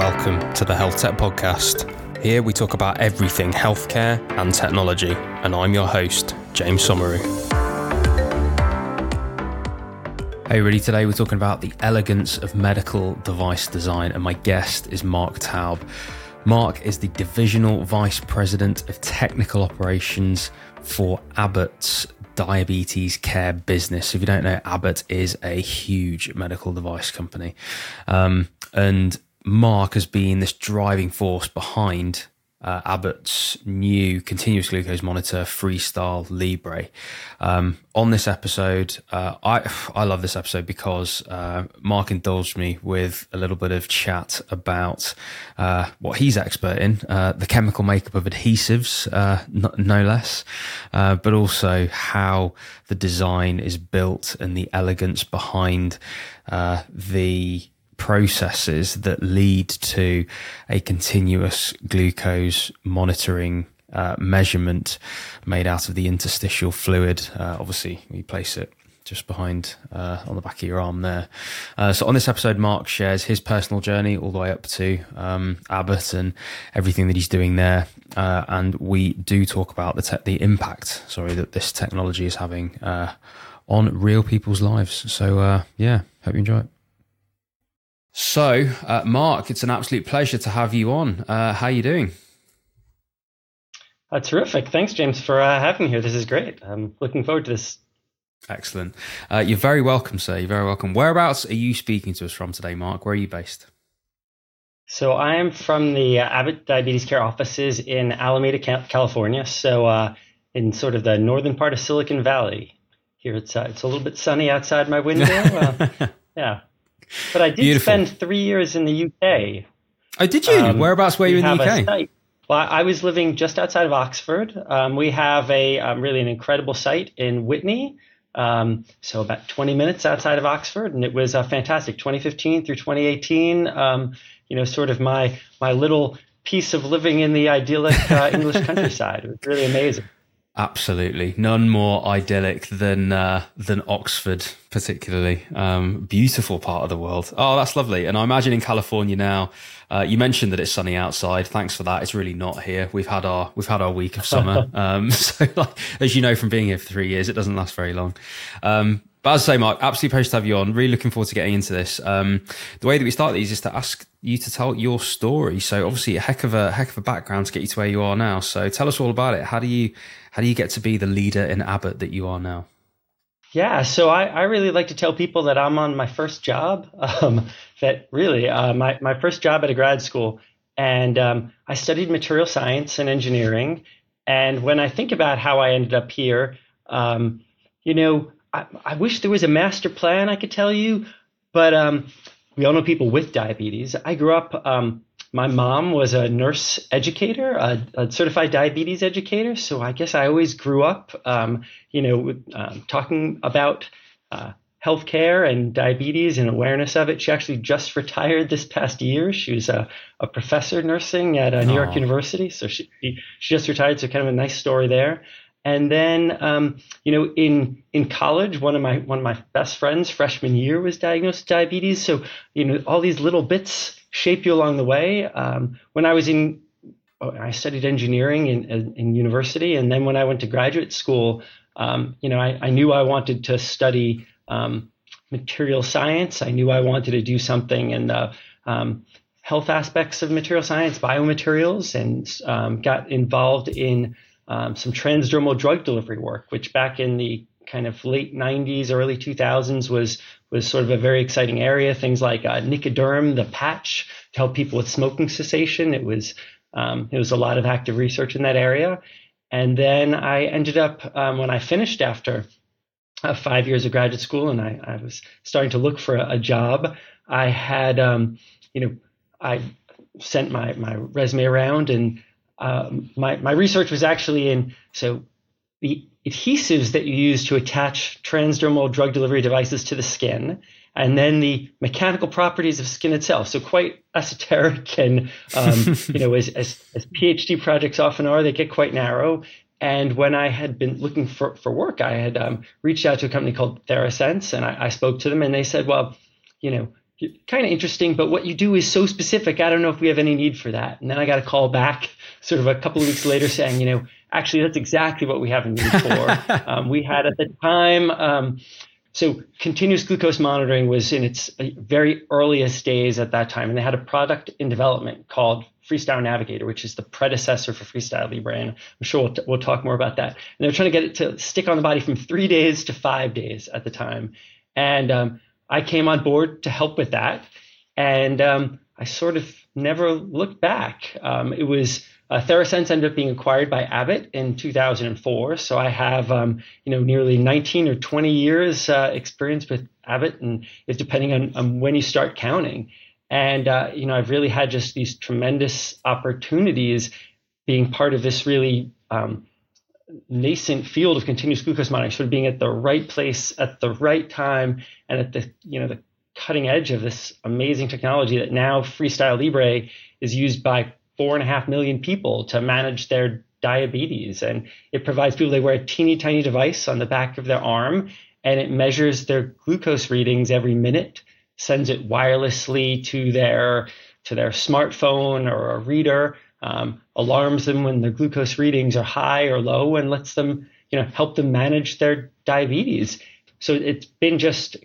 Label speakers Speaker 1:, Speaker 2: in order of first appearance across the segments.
Speaker 1: Welcome to the Health Tech Podcast. Here we talk about everything healthcare and technology, and I'm your host, James Somauroo. Hey, everybody, today we're talking about the elegance of medical device design, and my guest is Mark Taub. Mark is the Divisional Vice President of Technical Operations for Abbott's diabetes care business. If you don't know, Abbott is a huge medical device company. Um, and Mark has been this driving force behind uh, Abbott's new continuous glucose monitor, Freestyle Libre. Um, on this episode, uh, I I love this episode because uh, Mark indulged me with a little bit of chat about uh, what he's expert in, uh, the chemical makeup of adhesives, uh, no, no, less, but also how the design is built and the elegance behind the processes that lead to a continuous glucose monitoring uh, measurement made out of the interstitial fluid. Uh, obviously, we place it just behind uh, on the back of your arm there. Uh, so on this episode, Mark shares his personal journey all the way up to um, Abbott and everything that he's doing there. Uh, and we do talk about the te- the impact, sorry, that this technology is having uh, on real people's lives. So yeah, hope you enjoy it. So, uh, Mark, it's an absolute pleasure to have you on. Uh, how are you doing?
Speaker 2: Uh, terrific. Thanks, James, for uh, having me here. This is great. I'm looking forward to this.
Speaker 1: Excellent. Uh, you're very welcome, sir. You're very welcome. Whereabouts are you speaking to us from today, Mark? Where are you based?
Speaker 2: So, I am from the uh, Abbott Diabetes Care offices in Alameda, California. So, in sort of the northern part of Silicon Valley. Here, it's it's a little bit sunny outside my window. yeah. But I did Beautiful. spend three years in the UK.
Speaker 1: Oh, did you? Um, Whereabouts were you in the UK?
Speaker 2: Well, I was living just outside of Oxford. Um, we have a um, really an incredible site in Witney, um, so about 20 minutes outside of Oxford, and it was uh, fantastic. 2015 through 2018, um, you know, sort of my my little piece of living in the idyllic uh, English countryside. It was really amazing.
Speaker 1: Absolutely, none more idyllic than uh, than Oxford, particularly. Um, beautiful part of the world. Oh, that's lovely. And I imagine in California now. Uh, you mentioned that it's sunny outside. Thanks for that. It's really not here. We've had our we've had our week of summer. Um, so, like, as you know from being here for three years, it doesn't last very long. Um, but as I say, Mark, absolutely pleasure to have you on. Really looking forward to getting into this. Um, the way that we start these is to ask you to tell your story. So obviously a heck of a heck of a background to get you to where you are now. So tell us all about it. How do you how do you get to be the leader in Abbott that you are now?
Speaker 2: Yeah, so I, I really like to tell people that I'm on my first job. Um, that really uh, my my first job at a grad school, and um, I studied material science and engineering. And when I think about how I ended up here, um, you know, I, I, wish there was a master plan I could tell you, but um, we all know people with diabetes. I grew up. My mom was a nurse educator, a, a, certified diabetes educator. So I guess I always grew up, um, you know, um, talking about uh, healthcare and diabetes and awareness of it. She actually just retired this past year. She was a, a professor nursing at uh, New York University. So she, she just retired. So kind of a nice story there. And then, um, you know, in in college, one of my one of my best friends, freshman year, was diagnosed with diabetes. So, you know, all these little bits shape you along the way. Um, when I was in, I studied engineering in, in university, and then when I went to graduate school, um, you know, I, I, knew I wanted to study um, material science. I knew I wanted to do something in the um, health aspects of material science, biomaterials, and um, got involved in um, some transdermal drug delivery work, which back in the kind of late 90s, early 2000s was was sort of a very exciting area. Things like uh, Nicoderm, the patch to help people with smoking cessation. It was um, it was a lot of active research in that area. And then I ended up um, when I finished after uh, five years of graduate school, and I, I was starting to look for a, a job. I had um, you know I sent my my resume around and um, my, my research was actually in so the adhesives that you use to attach transdermal drug delivery devices to the skin, and then the mechanical properties of skin itself. So quite esoteric, and um, you know, as, as, as PhD projects often are, they get quite narrow. And when I had been looking for, for work, I had um, reached out to a company called TheraSense, and I, I spoke to them, and they said, "Well, you know, kind of interesting, but what you do is so specific. I don't know if we have any need for that. And then I got a call back sort of a couple of weeks later saying, you know, actually, that's exactly what we have a need for. um, we had at the time, um, so continuous glucose monitoring was in its uh, very earliest days at that time, and they had a product in development called Freestyle Navigator, which is the predecessor for Freestyle Libre, and I'm sure we'll, t- we'll talk more about that. And they're trying to get it to stick on the body from three days to five days at the time, and um, I came on board to help with that, and um, I sort of never looked back. Um, it was uh, TheraSense ended up being acquired by Abbott in 2004. So I have, um, you know, nearly 19 or 20 years uh, experience with Abbott, and it's depending on, on when you start counting. And uh, you know, I've really had just these tremendous opportunities being part of this really um, nascent field of continuous glucose monitoring, sort of being at the right place at the right time and at the you know the cutting edge of this amazing technology that now Freestyle Libre is used by four and a half million people to manage their diabetes. And it provides people, they wear a teeny tiny device on the back of their arm and it measures their glucose readings every minute, sends it wirelessly to their to their smartphone or a reader, um, alarms them when their glucose readings are high or low, and lets them, you know, help them manage their diabetes. So it's been just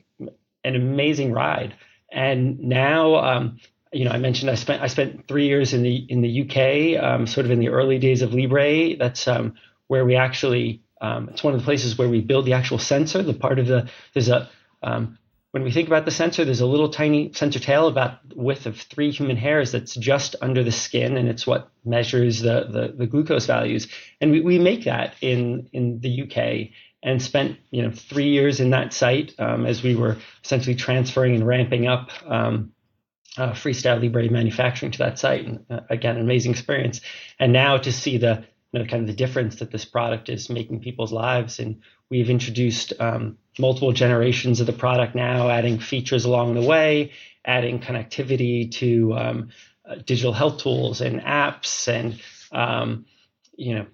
Speaker 2: an amazing ride. And now, um, you know, I mentioned I spent I spent three years in the in the UK, um, sort of in the early days of Libre. That's um, where we actually um, it's one of the places where we build the actual sensor. The part of the there's a um, when we think about the sensor, there's a little tiny sensor tail about width of three human hairs that's just under the skin, and it's what measures the the, the glucose values. And we, we make that in in the UK and spent you know three years in that site um, as we were essentially transferring and ramping up um, uh, Freestyle Libre manufacturing to that site. And uh, again, an amazing experience. And now to see the you know, kind of the difference that this product is making people's lives. And we've introduced um, multiple generations of the product now, adding features along the way, adding connectivity to um, uh, digital health tools and apps and um, you know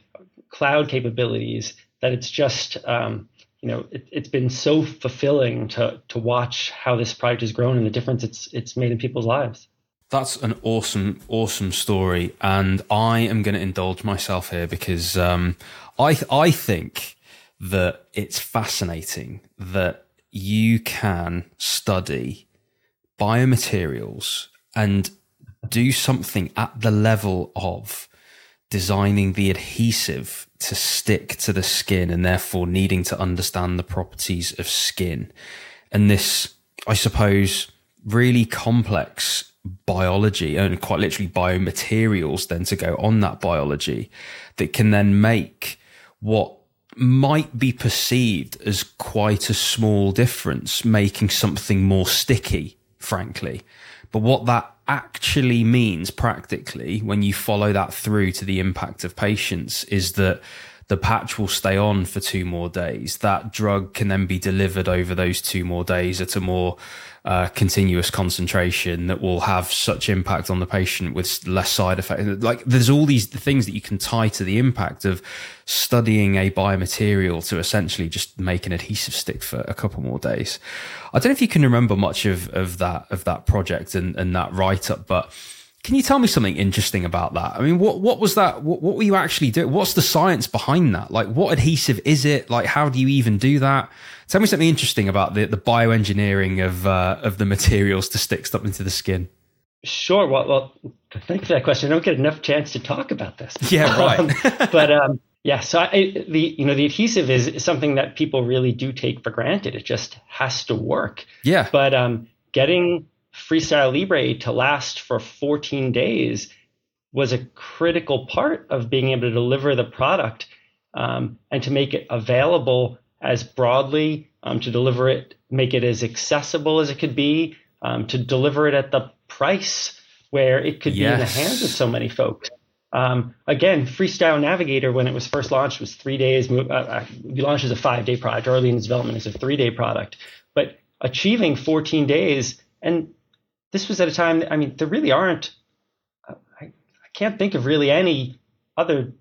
Speaker 2: cloud capabilities. That it's just um, you know, it, has been so fulfilling to to watch how this project has grown and the difference it's it's made in people's lives.
Speaker 1: That's an awesome, awesome story, and I am going to indulge myself here because um, I I think that it's fascinating that you can study biomaterials and do something at the level of designing the adhesive to stick to the skin and therefore needing to understand the properties of skin. And this, I suppose, really complex biology and quite literally biomaterials then to go on that biology that can then make what might be perceived as quite a small difference, making something more sticky, frankly. But what that actually means practically when you follow that through to the impact of patients is that the patch will stay on for two more days. That drug can then be delivered over those two more days at a more uh, continuous concentration that will have such impact on the patient with less side effects. Like there's all these things that you can tie to the impact of studying a biomaterial to essentially just make an adhesive stick for a couple more days. I don't know if you can remember much of, of that of that project and, and that write up, but can you tell me something interesting about that? I mean, what what was that? What, what were you actually doing? What's the science behind that? Like, what adhesive is it? Like, how do you even do that? Tell me something interesting about the the bioengineering of uh, of the materials to stick stuff into the skin.
Speaker 2: Sure. Well, well, thanks for that question. I don't get enough chance to talk about this.
Speaker 1: Yeah, right. um,
Speaker 2: but um, yeah, so I, the you know the adhesive is something that people really do take for granted. It just has to work.
Speaker 1: Yeah.
Speaker 2: But um, getting Freestyle Libre to last for 14 days was a critical part of being able to deliver the product um, and to make it available as broadly, um, to deliver it, make it as accessible as it could be, um, to deliver it at the price where it could yes. be in the hands of so many folks. Um, again, Freestyle Navigator, when it was first launched, was three days. Uh, uh, we launched as a five day product. Early in its development, as a three day product. But achieving 14 days, and this was at a time, I mean, there really aren't, I, I can't think of really any other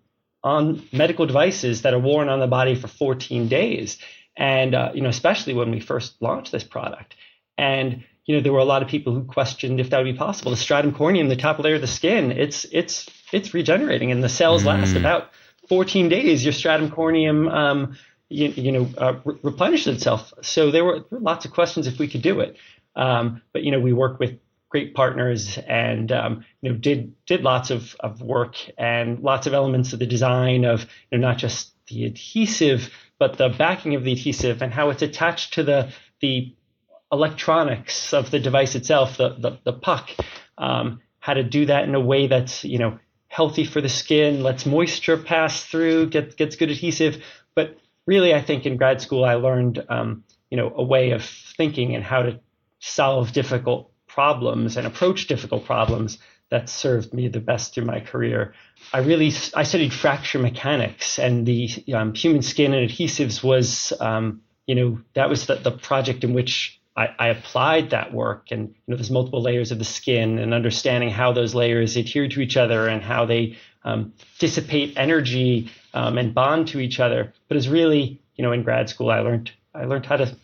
Speaker 2: on medical devices that are worn on the body for 14 days. And, uh, you know, especially when we first launched this product. And, you know, there were a lot of people who questioned if that would be possible. The stratum corneum, the top layer of the skin, it's it's it's regenerating, and the cells mm. last about 14 days. Your stratum corneum, um, you, you, know, uh, re- replenishes itself. So there were, lots of questions if we could do it. Um, but you know, we work with great partners and um, you know did did lots of, of work and lots of elements of the design of you know not just the adhesive but the backing of the adhesive and how it's attached to the the electronics of the device itself the the, the puck. Um, how to do that in a way that's you know healthy for the skin lets moisture pass through get, gets good adhesive. But really i think in grad school i learned um, you know a way of thinking and how to solve difficult problems and approach difficult problems that served me the best through my career. I really I studied fracture mechanics, and the um, human skin and adhesives was um, you know that was the, the project in which I, I, applied that work. And you know there's multiple layers of the skin, and understanding how those layers adhere to each other and how they um, dissipate energy um, and bond to each other. But it's really you know in grad school I learned I learned how to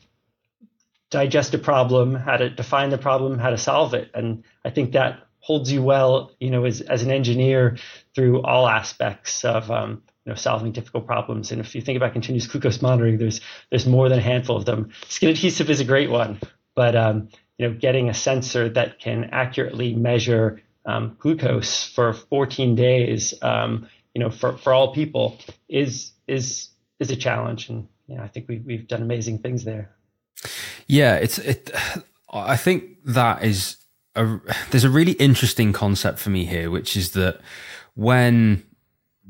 Speaker 2: digest a problem, how to define the problem, how to solve it. And I think that holds you well, you know, as, as an engineer through all aspects of, um, you know, solving difficult problems. And if you think about continuous glucose monitoring, there's there's more than a handful of them. Skin adhesive is a great one, but um, you know, getting a sensor that can accurately measure um, glucose for 14 days, um, you know, for, for all people is is is a challenge. And you know, I think we've we've done amazing things there.
Speaker 1: Yeah, it's it. I think that is a, there's a really interesting concept for me here, which is that when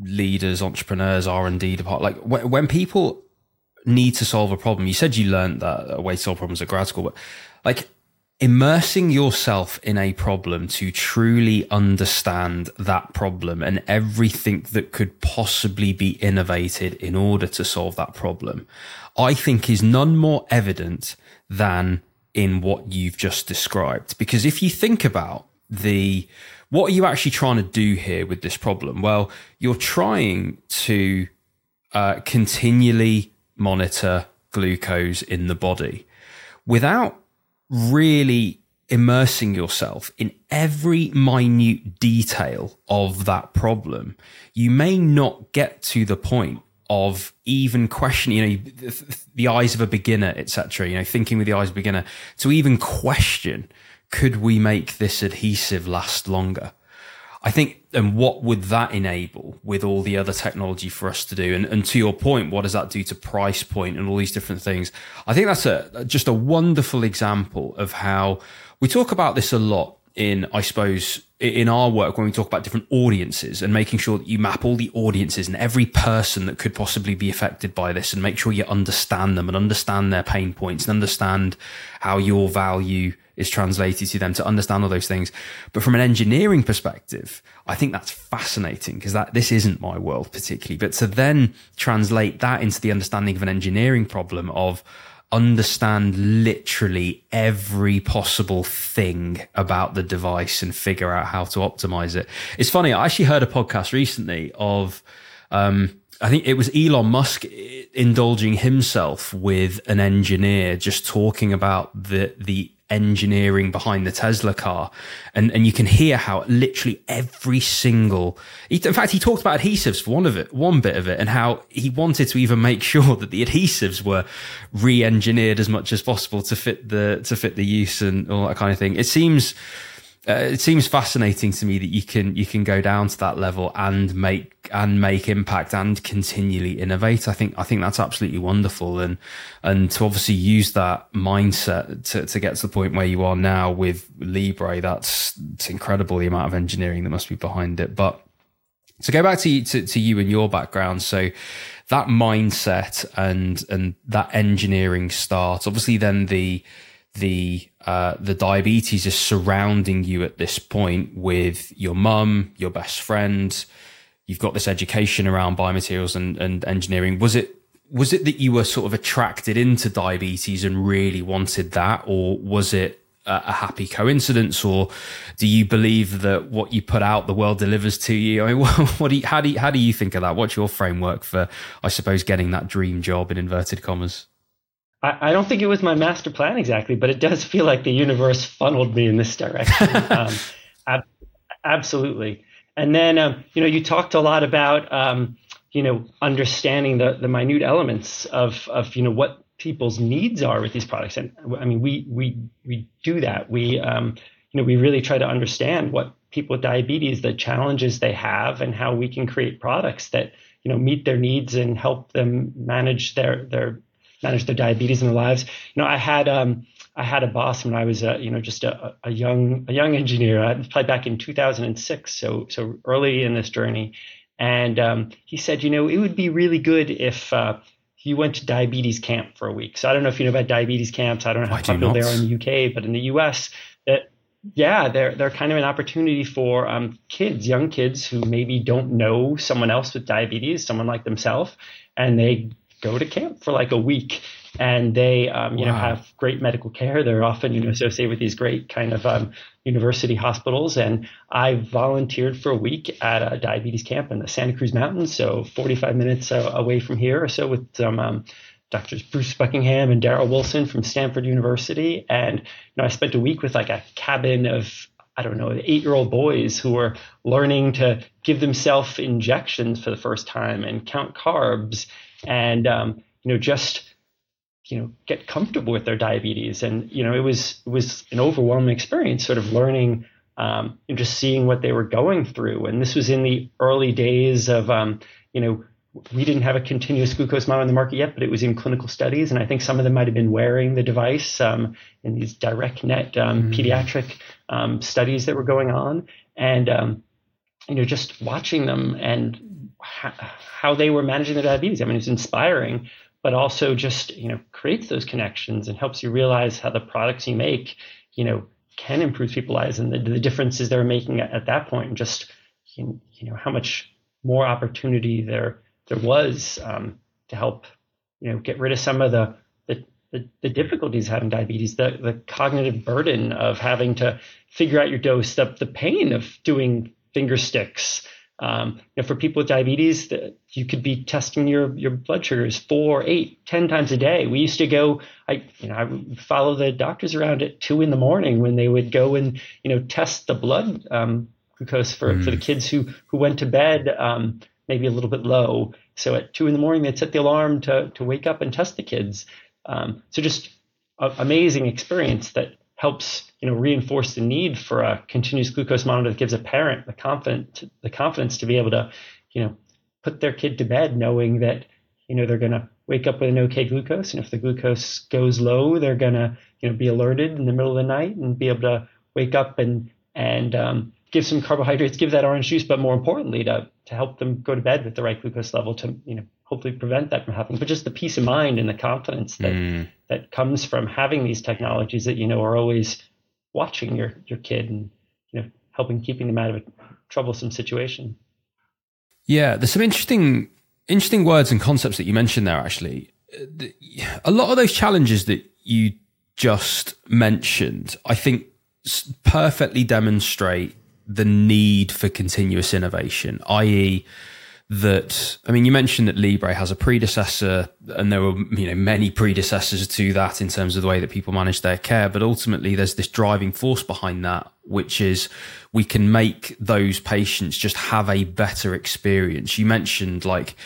Speaker 1: leaders, entrepreneurs, R and D department, like when, when people need to solve a problem, you said you learned that a way to solve problems at grad school, but like immersing yourself in a problem to truly understand that problem and everything that could possibly be innovated in order to solve that problem, I think is none more evident than in what you've just described. Because if you think about the, what are you actually trying to do here with this problem? Well, you're trying to uh, continually monitor glucose in the body without really immersing yourself in every minute detail of that problem, you may not get to the point of even questioning, you know, the, the eyes of a beginner, etc. You know, thinking with the eyes of a beginner to even question, could we make this adhesive last longer? I think, and what would that enable with all the other technology for us to do? And, and to your point, what does that do to price point and all these different things? I think that's a just a wonderful example of how we talk about this a lot in, I suppose, in our work when we talk about different audiences and making sure that you map all the audiences and every person that could possibly be affected by this and make sure you understand them and understand their pain points and understand how your value is translated to them to understand all those things. But from an engineering perspective, I think that's fascinating because that this isn't my world particularly. But to then translate that into the understanding of an engineering problem of understand literally every possible thing about the device and figure out how to optimize it. It's funny. I actually heard a podcast recently of, um, I think it was Elon Musk indulging himself with an engineer just talking about the, the engineering behind the Tesla car. And, and you can hear how literally every single, in fact, he talked about adhesives for one of it, one bit of it, and how he wanted to even make sure that the adhesives were re-engineered as much as possible to fit the, to fit the use and all that kind of thing. It seems, uh, it seems fascinating to me that you can you can go down to that level and make and make impact and continually innovate. I think I think that's absolutely wonderful, and and to obviously use that mindset to, to get to the point where you are now with Libre, that's it's incredible the amount of engineering that must be behind it. But to go back to to, to you and your background, so that mindset and and that engineering start, obviously, then the the uh, the diabetes is surrounding you at this point with your mum, your best friend. You've got this education around biomaterials and, and engineering. Was it was it that you were sort of attracted into diabetes and really wanted that, or was it a, happy coincidence, or do you believe that what you put out, the world delivers to you? I mean, what, do you, how do you, how do you think of that? What's your framework for, I suppose, getting that dream job in inverted commas?
Speaker 2: I, I, don't think it was my master plan exactly, but it does feel like the universe funneled me in this direction. um, ab- absolutely. And then, um, you know, you talked a lot about, um, you know, understanding the, the minute elements of, of, you know, what people's needs are with these products. And I mean, we, we, we do that. We, um, you know, we really try to understand what people with diabetes, the challenges they have and how we can create products that, you know, meet their needs and help them manage their, their, manage their diabetes in their lives. You know, I had, um, I had a boss when I was, uh, you know, just a, a young, a young engineer. I probably back in 2006, so so early in this journey, and um, he said, you know, it would be really good if uh, you went to diabetes camp for a week. So I don't know if you know about diabetes camps. I don't know how popular they are in the UK, but in the US, that yeah, they're they're kind of an opportunity for um, kids, young kids who maybe don't know someone else with diabetes, someone like themselves, and they go to camp for like a week and they um, you wow. know have great medical care they're often you know associated with these great kind of um, university hospitals and i volunteered for a week at a diabetes camp in the santa cruz mountains so 45 minutes uh, away from here or so with some um, doctors bruce buckingham and darrell wilson from stanford university and you know i spent a week with like a cabin of I don't know, eight year old boys who were learning to give themselves injections for the first time and count carbs and, um, you know, just, you know, get comfortable with their diabetes. And, you know, it was, it was an overwhelming experience sort of learning, um, and just seeing what they were going through. And this was in the early days of, um, you know, we didn't have a continuous glucose monitor on the market yet, but it was in clinical studies, and I think some of them might have been wearing the device um, in these DirecNet um, mm-hmm. pediatric um, studies that were going on, and um, you know just watching them and how they were managing their diabetes. I mean, it's inspiring, but also just you know creates those connections and helps you realize how the products you make, you know, can improve people's lives and the, the differences they're making at, at that point, and just you know how much more opportunity there there was um, to help you know get rid of some of the the, the, the difficulties having diabetes, the the cognitive burden of having to figure out your dose, the the pain of doing finger sticks. Um, you know, for people with diabetes, the, you could be testing your your blood sugars four, eight, ten times a day. We used to go. I you know I would follow the doctors around at two in the morning when they would go and you know test the blood um, glucose for, mm. for the kids who who went to bed. Um, maybe a little bit low. So at two in the morning, they'd set the alarm to, to wake up and test the kids. Um, so just an amazing experience that helps you know reinforce the need for a continuous glucose monitor that gives a parent the confidence the confidence to be able to you know put their kid to bed knowing that you know they're going to wake up with an okay glucose. And if the glucose goes low they're going to you know be alerted in the middle of the night and be able to wake up and and um, give some carbohydrates, give that orange juice, but more importantly, to to help them go to bed with the right glucose level to you know hopefully prevent that from happening. But just the peace of mind and the confidence that mm. that comes from having these technologies that you know are always watching your your kid and you know helping keeping them out of a troublesome situation.
Speaker 1: Yeah, there's some interesting interesting words and concepts that you mentioned there. Actually, a lot of those challenges that you just mentioned, I think, perfectly demonstrate the need for continuous innovation, i.e., that I mean, you mentioned that Libre has a predecessor, and there were you know many predecessors to that in terms of the way that people manage their care. But ultimately, there's this driving force behind that, which is we can make those patients just have a better experience. You mentioned like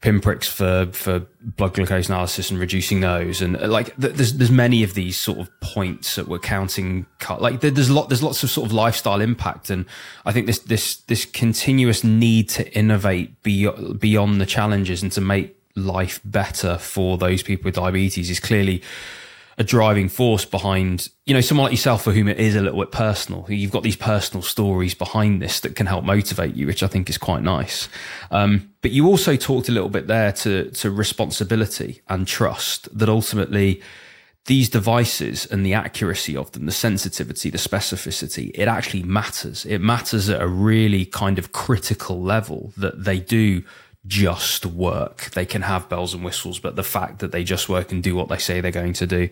Speaker 1: pinpricks for for blood glucose analysis and reducing those. And uh, like there's there's many of these sort of points that we're counting like there's a lot there's lots of sort of lifestyle impact. And i think this this this continuous need to innovate beyond beyond the challenges and to make life better for those people with diabetes is clearly a driving force behind, you know, someone like yourself for whom it is a little bit personal. You've got these personal stories behind this that can help motivate you, which I think is quite nice. Um, but you also talked a little bit there to, to responsibility and trust that ultimately these devices and the accuracy of them, the sensitivity, the specificity, it actually matters. It matters at a really kind of critical level that they do just work. They can have bells and whistles, but the fact that they just work and do what they say they're going to do.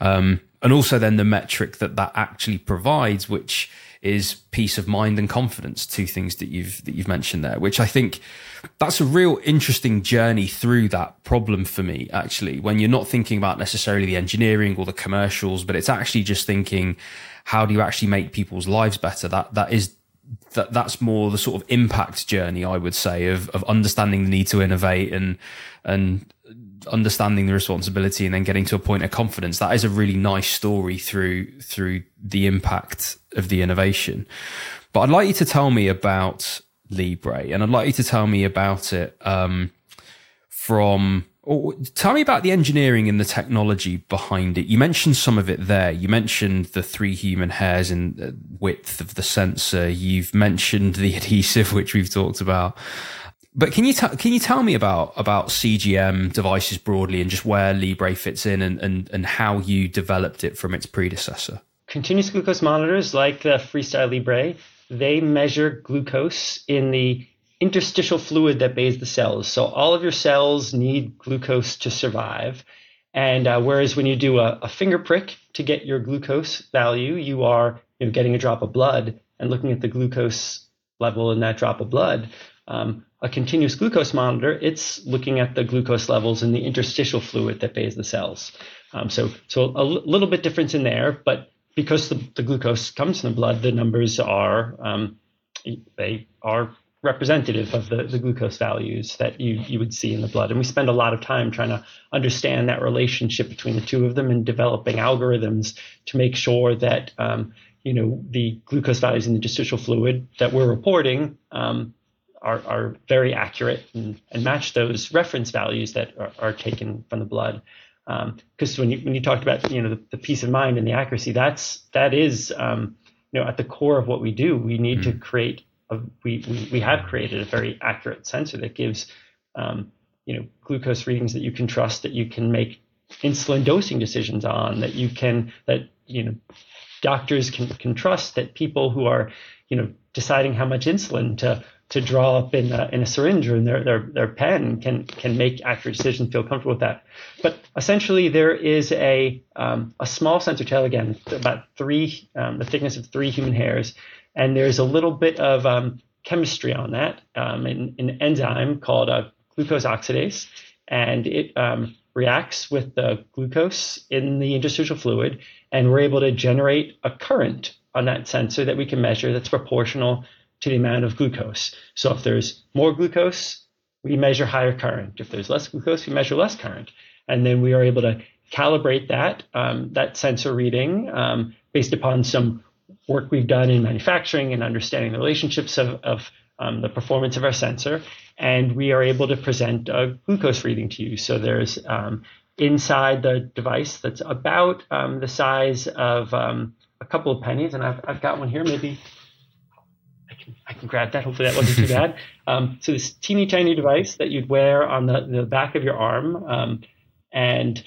Speaker 1: Um, and also then the metric that that actually provides, which is peace of mind and confidence. Two things that you've that you've mentioned there, which I think that's a real interesting journey through that problem for me. Actually, when you're not thinking about necessarily the engineering or the commercials, but it's actually just thinking, how do you actually make people's lives better? That that is that that's more the sort of impact journey, I would say, of of understanding the need to innovate and and understanding the responsibility and then getting to a point of confidence. That is a really nice story through through the impact of the innovation. But I'd like you to tell me about Libre, and I'd like you to tell me about it um, from or tell me about the engineering and the technology behind it. You mentioned some of it there. You mentioned the three human hairs and width of the sensor. You've mentioned the adhesive, which we've talked about. But can you t- can you tell me about about CGM devices broadly and just where Libre fits in and, and, and how you developed it from its predecessor?
Speaker 2: Continuous glucose monitors like the Freestyle Libre, they measure glucose in the interstitial fluid that bathes the cells. So all of your cells need glucose to survive. And uh, whereas when you do a, a, finger prick to get your glucose value, you are you know, getting a drop of blood and looking at the glucose level in that drop of blood. Um, a continuous glucose monitor, it's looking at the glucose levels in the interstitial fluid that bathes the cells. Um, so, so a l- little bit difference in there, but because the, the glucose comes in the blood, the numbers are um, they are representative of the, the glucose values that you, you would see in the blood. And we spend a lot of time trying to understand that relationship between the two of them and developing algorithms to make sure that, um, you know, the glucose values in the interstitial fluid that we're reporting um, are, are very accurate and, and match those reference values that are, are taken from the blood. Because um, when you when you talked about you know the, the, peace of mind and the accuracy, that's that is um, you know at the core of what we do. We need mm. to create we, we, we have created a very accurate sensor that gives um, you know glucose readings that you can trust, that you can make insulin dosing decisions on, that you can that you know doctors can can trust, that people who are you know deciding how much insulin to to draw up in a, in a syringe or in their, their, their pen can can make accurate decisions, feel comfortable with that. But essentially, there is a um, a small sensor tail again, about three um, the thickness of three human hairs, and there's a little bit of um, chemistry on that, um, an, an, enzyme called a glucose oxidase, and it um, reacts with the glucose in the interstitial fluid, and we're able to generate a current on that sensor that we can measure that's proportional to the amount of glucose. So if there's more glucose, we measure higher current. If there's less glucose, we measure less current. And then we are able to calibrate that um, that sensor reading um, based upon some work we've done in manufacturing and understanding the relationships of, of um, the performance of our sensor, and we are able to present a glucose reading to you. So there's um, inside the device that's about um, the size of um, a couple of pennies, and I've, I've got one here. Maybe I can, I can grab that. Hopefully that wasn't too bad. Um, so this teeny tiny device that you'd wear on the, the back of your arm, um, and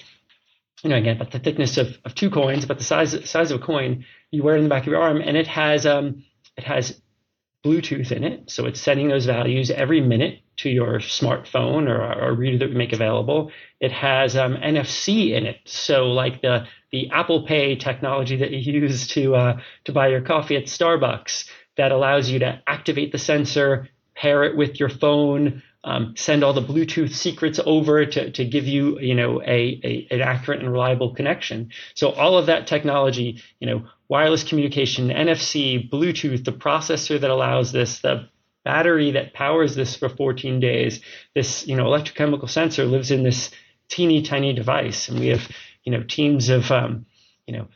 Speaker 2: you know again, about the thickness of, of two coins, about the size size of a coin you wear it in the back of your arm, and it has um, it has Bluetooth in it, so it's sending those values every minute to your smartphone or a reader that we make available. It has um, NFC in it, so like the the Apple Pay technology that you use to uh, to buy your coffee at Starbucks, that allows you to activate the sensor, pair it with your phone, um, send all the Bluetooth secrets over to, to give you, you know, a, a, an accurate and reliable connection. So all of that technology, you know, wireless communication, NFC, Bluetooth, the processor that allows this, the battery that powers this for 14 days, this, you know, electrochemical sensor lives in this teeny tiny device. And we have, you know, teams of, um, you know,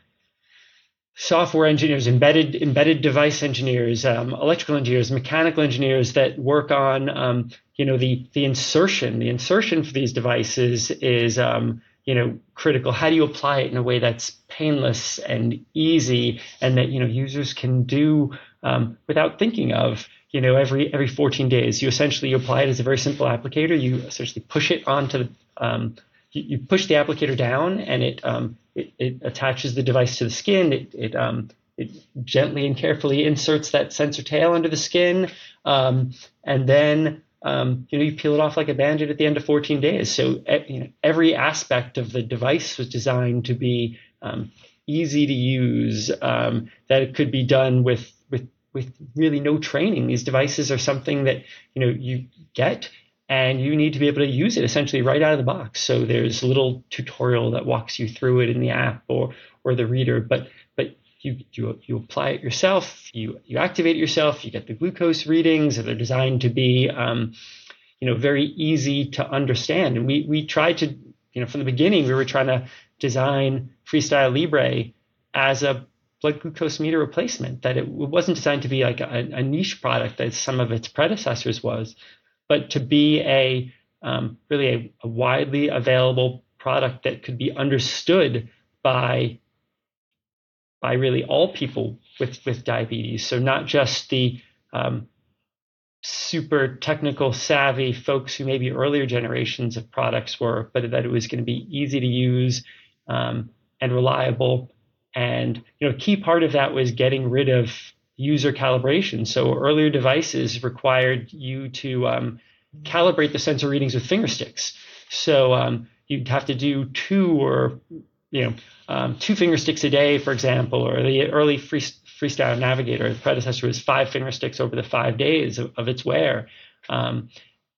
Speaker 2: software engineers, embedded embedded device engineers, um, electrical engineers, mechanical engineers that work on um, you know the the insertion. The insertion for these devices is um, you know critical. How do you apply it in a way that's painless and easy, and that you know users can do um, without thinking of you know every every 14 days. You essentially you apply it as a very simple applicator. You essentially push it onto the um, you, push the applicator down and it, um, it, it, attaches the device to the skin. It, it, um, it gently and carefully inserts that sensor tail under the skin. Um, and then um, you know, you peel it off like a Band-Aid at the end of 14 days. So you know, every aspect of the device was designed to be um, easy to use. Um, that it could be done with with with really no training. These devices are something that you know you get and you need to be able to use it essentially right out of the box. So there's a little tutorial that walks you through it in the app or or the reader, but but you you you apply it yourself, you you activate it yourself, you get the glucose readings, and they're designed to be um, you know very easy to understand. And we we tried to you know from the beginning we were trying to design Freestyle Libre as a blood glucose meter replacement. That it wasn't designed to be like a, a niche product as some of its predecessors was, but to be a um, really a, a, widely available product that could be understood by by really all people with with diabetes. So not just the um, super technical savvy folks who maybe earlier generations of products were, but that it was going to be easy to use um, and reliable. And you know, a key part of that was getting rid of user calibration. So earlier devices required you to um, calibrate the sensor readings with finger sticks. So um, you'd have to do two or you know um, two finger sticks a day, for example, or the early free, freestyle navigator, the predecessor was five finger sticks over the five days of, of its wear, um,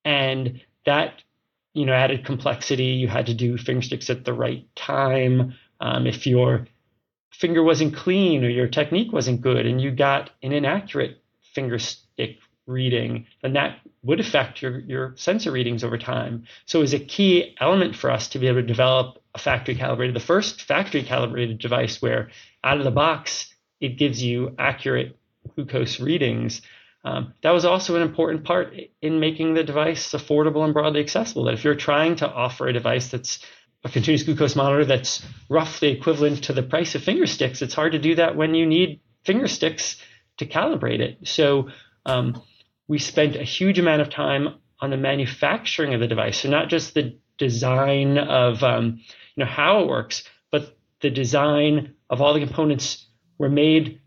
Speaker 2: and that you know added complexity. You had to do finger sticks at the right time. Um, if your finger wasn't clean or your technique wasn't good and you got an inaccurate finger stick reading, then that would affect your, your sensor readings over time. So it was a key element for us to be able to develop a factory calibrated, the first factory calibrated device where out of the box it gives you accurate glucose readings. Um, that was also an important part in making the device affordable and broadly accessible. That if you're trying to offer a device that's a continuous glucose monitor that's roughly equivalent to the price of finger sticks, it's hard to do that when you need finger sticks to calibrate it. So um, we spent a huge amount of time on the manufacturing of the device. So not just the design of um, you know how it works, but the design of all the components were made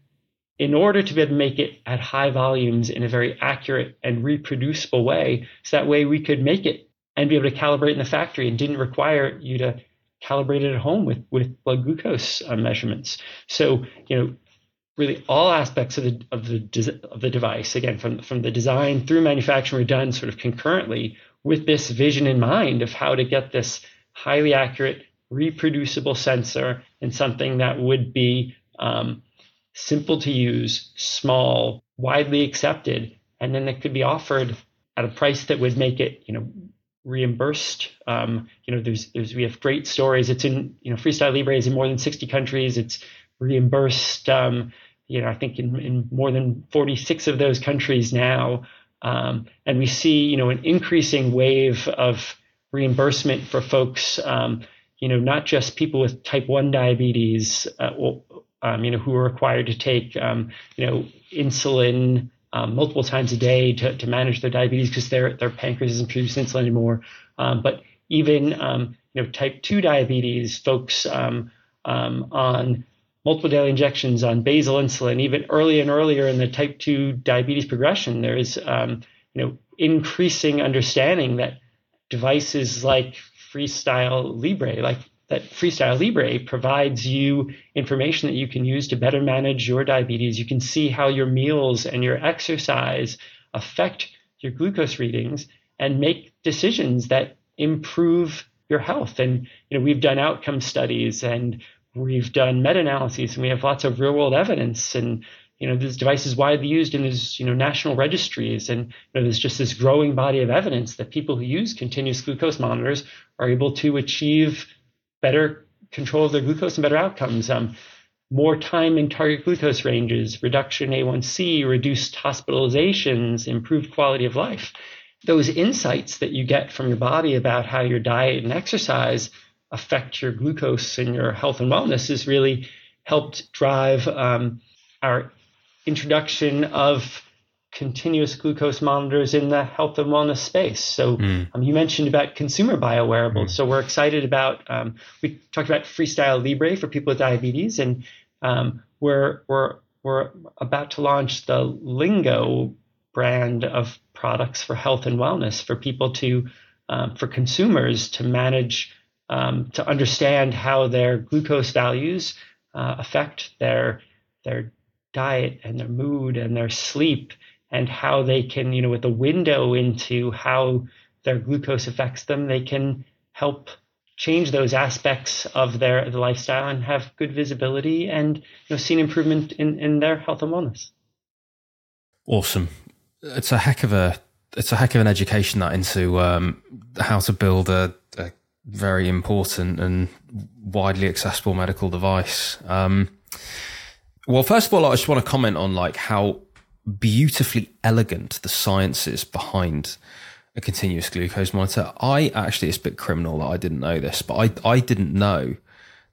Speaker 2: in order to be able to make it at high volumes in a very accurate and reproducible way. So that way we could make it and be able to calibrate in the factory and didn't require you to calibrate it at home with, with blood glucose uh, measurements. So, you know, really all aspects of the of the of the device again from from the design through manufacturing were done sort of concurrently with this vision in mind of how to get this highly accurate reproducible sensor and something that would be um, simple to use small widely accepted and then it could be offered at a price that would make it you know reimbursed. Um, you know there's, there's we have great stories. It's in you know freestyle libre is in more than 60 countries. It's reimbursed um, you know, I think in, in more than 46 of those countries now. Um, and we see, you know, an increasing wave of reimbursement for folks, um, you know, not just people with type 1 diabetes, uh, or, um, you know, who are required to take, um, you know, insulin um, multiple times a day to, to manage their diabetes because their, their pancreas doesn't produce insulin anymore. Um, but even, you know, type 2 diabetes folks on multiple daily injections on basal insulin, even early and earlier in the type 2 diabetes progression, there is um, you know, increasing understanding that devices like Freestyle Libre, like that Freestyle Libre provides you information that you can use to better manage your diabetes. You can see how your meals and your exercise affect your glucose readings and make decisions that improve your health. And you know, we've done outcome studies and we've done meta-analyses and we have lots of real-world evidence and you know this device is widely used in these you know national registries and you know, there's just this growing body of evidence that people who use continuous glucose monitors are able to achieve better control of their glucose and better outcomes. Um, more time in target glucose ranges reduction a1c reduced hospitalizations improved quality of life. Those insights that you get from your body about how your diet and exercise affect your glucose and your health and wellness has really helped drive um, our introduction of continuous glucose monitors in the health and wellness space. So mm. um, you mentioned about consumer biowearables. Mm. So we're excited about um, we talked about Freestyle Libre for people with diabetes, and um, we're we're we're about to launch the Lingo brand of products for health and wellness for people to um, for consumers to manage um, to understand how their glucose values uh, affect their their diet and their mood and their sleep and how they can, you know, with a window into how their glucose affects them, they can help change those aspects of their, the lifestyle and have good visibility and you know see an improvement in, in their health and wellness.
Speaker 1: Awesome. It's a heck of a it's a heck of an education that into um, how to build a, a, very important and widely accessible medical device. Um, well, first of all, I just want to comment on like how beautifully elegant the sciences behind a continuous glucose monitor. I actually, it's a bit criminal that I didn't know this, but I, I didn't know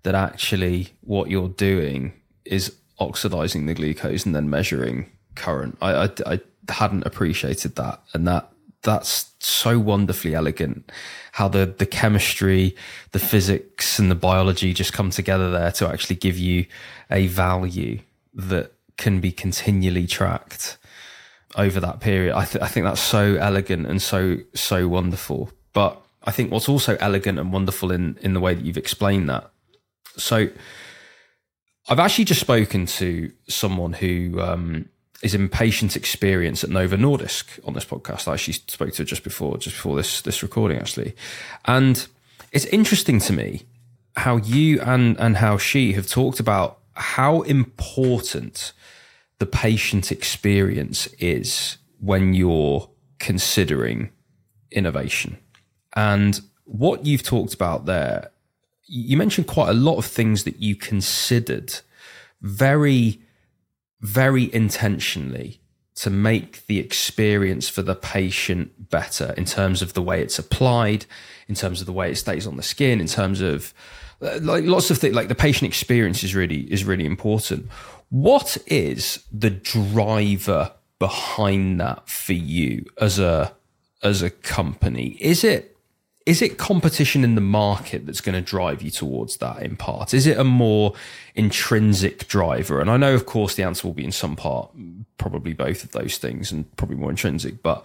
Speaker 1: that actually what you're doing is oxidizing the glucose and then measuring current. I, I, I hadn't appreciated that. And that, that's so wonderfully elegant how the, the chemistry, the physics and the biology just come together there to actually give you a value that can be continually tracked over that period. I, th- I think that's so elegant and so so wonderful. But I think what's also elegant and wonderful in in the way that you've explained that. So I've actually just spoken to someone who um, is in patient experience at Novo Nordisk on this podcast. I actually spoke to just before just before this this recording actually, and it's interesting to me how you and and how she have talked about how important the patient experience is when you're considering innovation. And what you've talked about there, you mentioned quite a lot of things that you considered very, very intentionally to make the experience for the patient better in terms of the way it's applied, in terms of the way it stays on the skin, in terms of uh, like lots of things like the patient experience is really is really important what is the driver behind that for you as a as a company? Is it is it competition in the market that's going to drive you towards that in part? Is it a more intrinsic driver? And I know, of course, the answer will be in some part, probably both of those things, and probably more intrinsic. But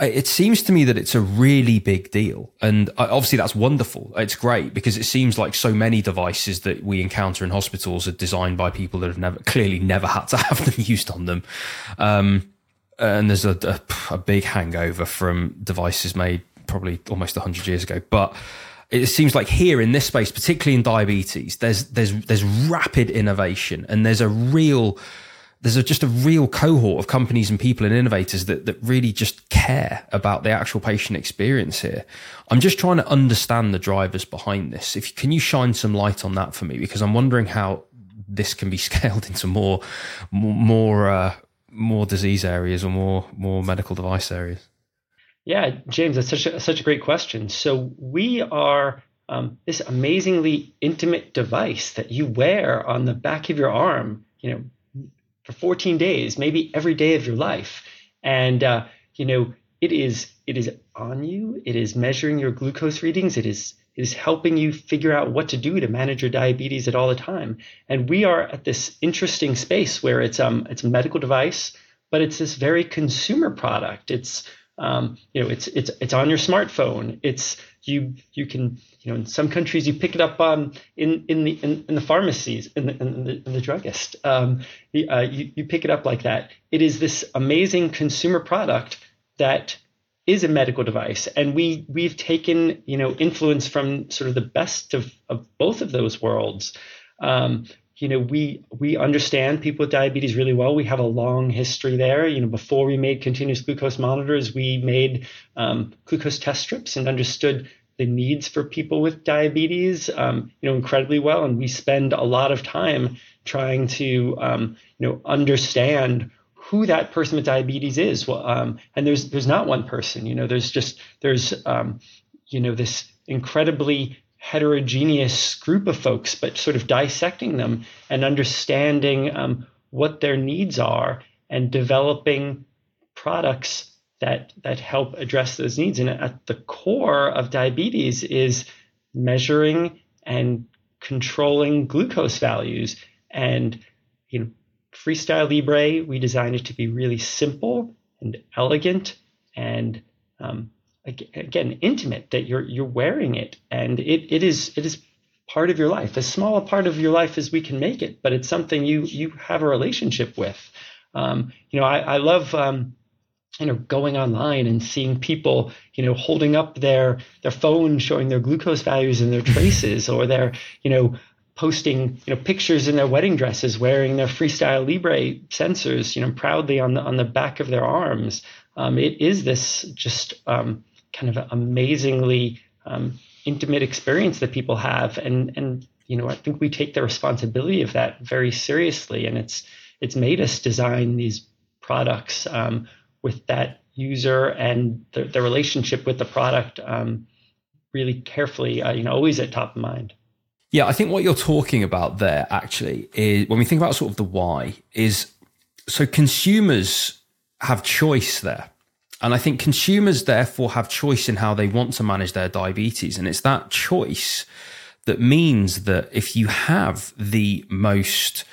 Speaker 1: it seems to me that it's a really big deal. And obviously that's wonderful. It's great because it seems like so many devices that we encounter in hospitals are designed by people that have never, clearly never had to have them used on them. Um, and there's a, a, a big hangover from devices made probably almost 100 years ago. But it seems like here in this space, particularly in diabetes, there's, there's, there's rapid innovation and there's a real, there's a, just a real cohort of companies and people and innovators that, that really just care about the actual patient experience here. I'm just trying to understand the drivers behind this. If can you shine some light on that for me? Because I'm wondering how this can be scaled into more, more, uh, more disease areas or more, more medical device areas.
Speaker 2: Yeah, James, that's such a, such a great question. So we are um, this amazingly intimate device that you wear on the back of your arm. You know, for 14 days, maybe every day of your life. And, uh, you know, it is, it is on you. It is measuring your glucose readings. It is, it is helping you figure out what to do to manage your diabetes at all the time. And we are at this interesting space where it's, um, it's a medical device, but it's this very consumer product. It's, um, you know, it's, it's, it's on your smartphone. It's, you, you can you know, in some countries you pick it up um, in in the in, in the pharmacies in the, in the, in the druggist. Um, uh, you you pick it up like that. It is this amazing consumer product that is a medical device, and we we've taken you know influence from sort of the best of of both of those worlds. Um, you know, we we understand people with diabetes really well. We have a long history there. You know, before we made continuous glucose monitors, we made um, glucose test strips and understood the needs for people with diabetes, um, you know, incredibly well. And we spend a lot of time trying to, um, you know, understand who that person with diabetes is. Well, um, and there's there's not one person. You know, there's just there's um, you know this incredibly heterogeneous group of folks, but sort of dissecting them and understanding um, what their needs are and developing products that that help address those needs. And at the core of diabetes is measuring and controlling glucose values. And you know, Freestyle Libre, we designed it to be really simple and elegant and um, again intimate that you're you're wearing it and it, it is it is part of your life, as small a part of your life as we can make it, but it's something you you have a relationship with. Um, you know, I, I love um, you know going online and seeing people you know holding up their their phone showing their glucose values and their traces or their you know posting you know pictures in their wedding dresses wearing their freestyle libre sensors you know proudly on the on the back of their arms. Um, it is this just um, kind of amazingly um, intimate experience that people have. And and you know i think we take the responsibility of that very seriously. And it's it's made us design these products um, with that user and the, the relationship with the product um, really carefully uh, you know always at top of mind
Speaker 1: yeah i think what you're talking about there actually is when we think about sort of the why is so consumers have choice there and I think consumers therefore have choice in how they want to manage their diabetes. And it's that choice that means that if you have the most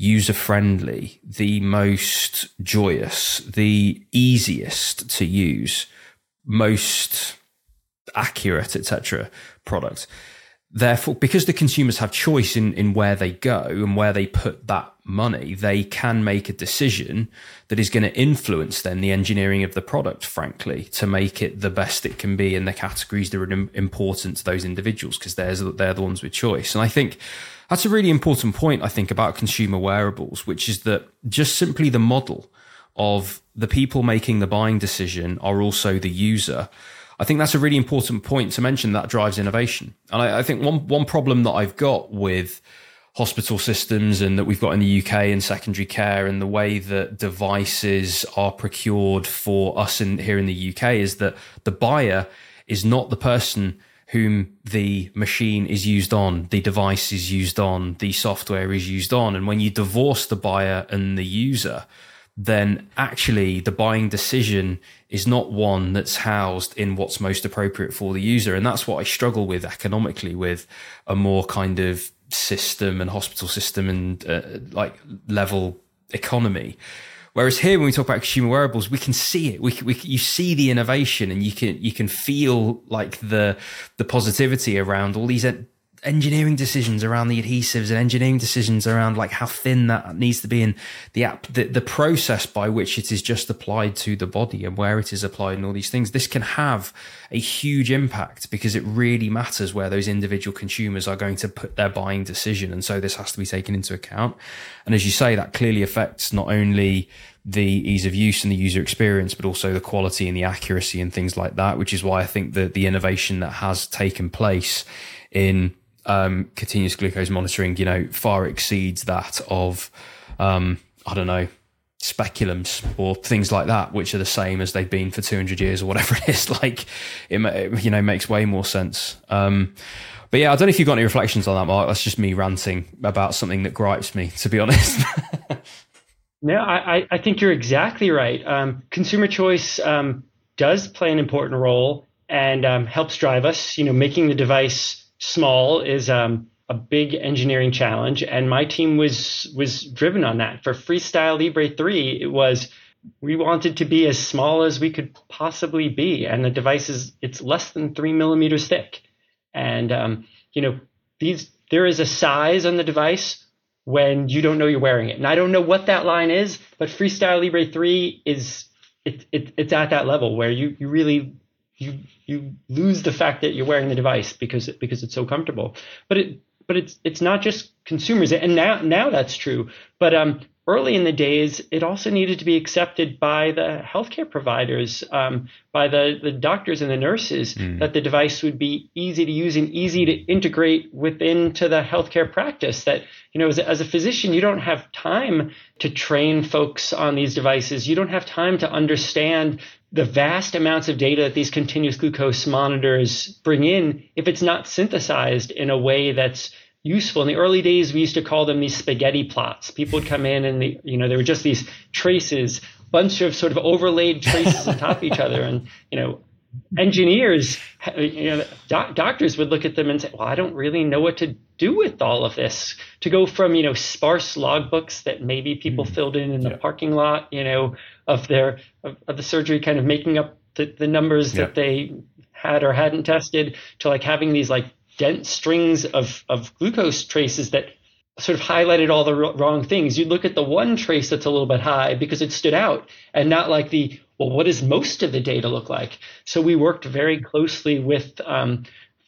Speaker 1: user friendly, the most joyous, the easiest to use, most accurate, etc. product, therefore because the consumers have choice in in where they go and where they put that money they can make a decision that is going to influence then the engineering of the product frankly to make it the best it can be in the categories that are important to those individuals because they're they're the ones with choice. And i think that's a really important point i think about consumer wearables which is that just simply the model of the people making the buying decision are also the user I think that's a really important point to mention that drives innovation. And I, I, think one one problem that I've got with hospital systems and that we've got in the UK in secondary care and the way that devices are procured for us in here in the UK is that the buyer is not the person whom the machine is used on, the device is used on, the software is used on. And when you divorce the buyer and the user, then actually the buying decision is not one that's housed in what's most appropriate for the user. And that's what I struggle with economically with a more kind of system and hospital system and uh, like level economy. Whereas here, when we talk about consumer wearables, we can see it. We, we, you see the innovation, and you can you can feel like the the positivity around all these engineering decisions around the adhesives and engineering decisions around like how thin that needs to be in the app the, the process by which it is just applied to the body and where it is applied and all these things this can have a huge impact because it really matters where those individual consumers are going to put their buying decision. And so this has to be taken into account. And as you say that clearly affects not only the ease of use and the user experience, but also the quality and the accuracy and things like that, which is why I think that the innovation that has taken place in um, continuous glucose monitoring, you know, far exceeds that of, um, I don't know, speculums or things like that, which are the same as they've been for 200 years or whatever it is. Like, it, you know, makes way more sense. Um, but yeah, I don't know if you've got any reflections on that, Mark. That's just me ranting about something that gripes me, to be honest.
Speaker 2: no, I, I think you're exactly right. Um, consumer choice um, does play an important role and um, helps drive us. You know, making the device small is um, a big engineering challenge, and my team was was driven on that. For Freestyle Libre 3, it was we wanted to be as small as we could possibly be, and the device is it's less than three millimeters thick, and um, you know these there is a size on the device when you don't know you're wearing it, and I don't know what that line is, but Freestyle Libre 3 is it, it, it's at that level where you you really you you lose the fact that you're wearing the device because because it's so comfortable. But it but it's it's not just consumers, and now now that's true. But um, early in the days, it also needed to be accepted by the healthcare providers, um, by the, the doctors and the nurses, mm. that the device would be easy to use and easy to integrate within to the healthcare practice. That you know, as a, as a physician, you don't have time to train folks on these devices. You don't have time to understand the vast amounts of data that these continuous glucose monitors bring in if it's not synthesized in a way that's useful. In the early days, we used to call them these spaghetti plots. People would come in and the, you know, there were just these traces, bunch of sort of overlaid traces on top of each other. And, you know, engineers, you know, doc- doctors would look at them and say, well, I don't really know what to do with all of this. To go from, you know, sparse logbooks that maybe people mm filled in in the yeah. parking lot, you know, of their, of, of, the surgery kind of making up the, the numbers yeah. that they had or hadn't tested to like having these like dense strings of, of glucose traces that sort of highlighted all the wrong things. You'd look at the one trace that's a little bit high because it stood out and not like the, well, what does most of the data look like? So we worked very closely with um,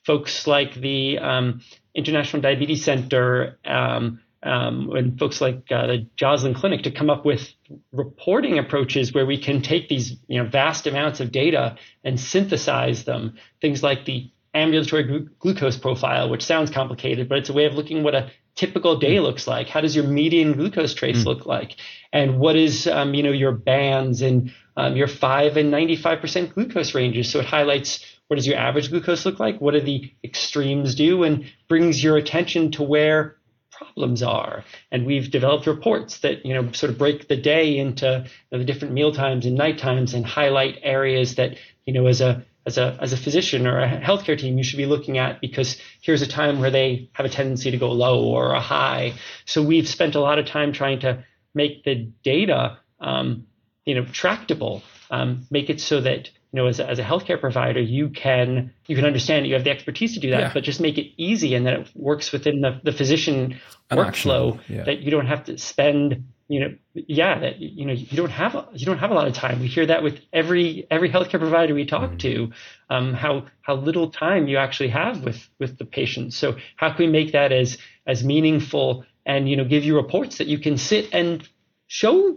Speaker 2: folks like the um, International Diabetes Center um, um, and folks like uh, the Joslin Clinic to come up with reporting approaches where we can take these you know vast amounts of data and synthesize them. Things like the ambulatory glu- glucose profile, which sounds complicated, but it's a way of looking what a typical day mm. looks like. How does your median glucose trace mm. look like? And what is um, you know your bands and um, your five and ninety five percent glucose ranges? So it highlights what does your average glucose look like? What do the extremes do? And brings your attention to where problems are. And we've developed reports that you know sort of break the day into you know, the different meal times and night times and highlight areas that you know as a as a as a physician or a healthcare team you should be looking at because here's a time where they have a tendency to go low or a high. So we've spent a lot of time trying to make the data um, you know tractable, um, make it so that you know, as a, as a healthcare provider, you can you can understand you have the expertise to do that, yeah. but just make it easy and that it works within the, the physician An workflow yeah. that you don't have to spend, you know, yeah, that you know you don't have a, you don't have a lot of time. We hear that with every every healthcare provider we talk mm-hmm. to, um, how how little time you actually have with with the patient. So how can we make that as as meaningful and you know give you reports that you can sit and show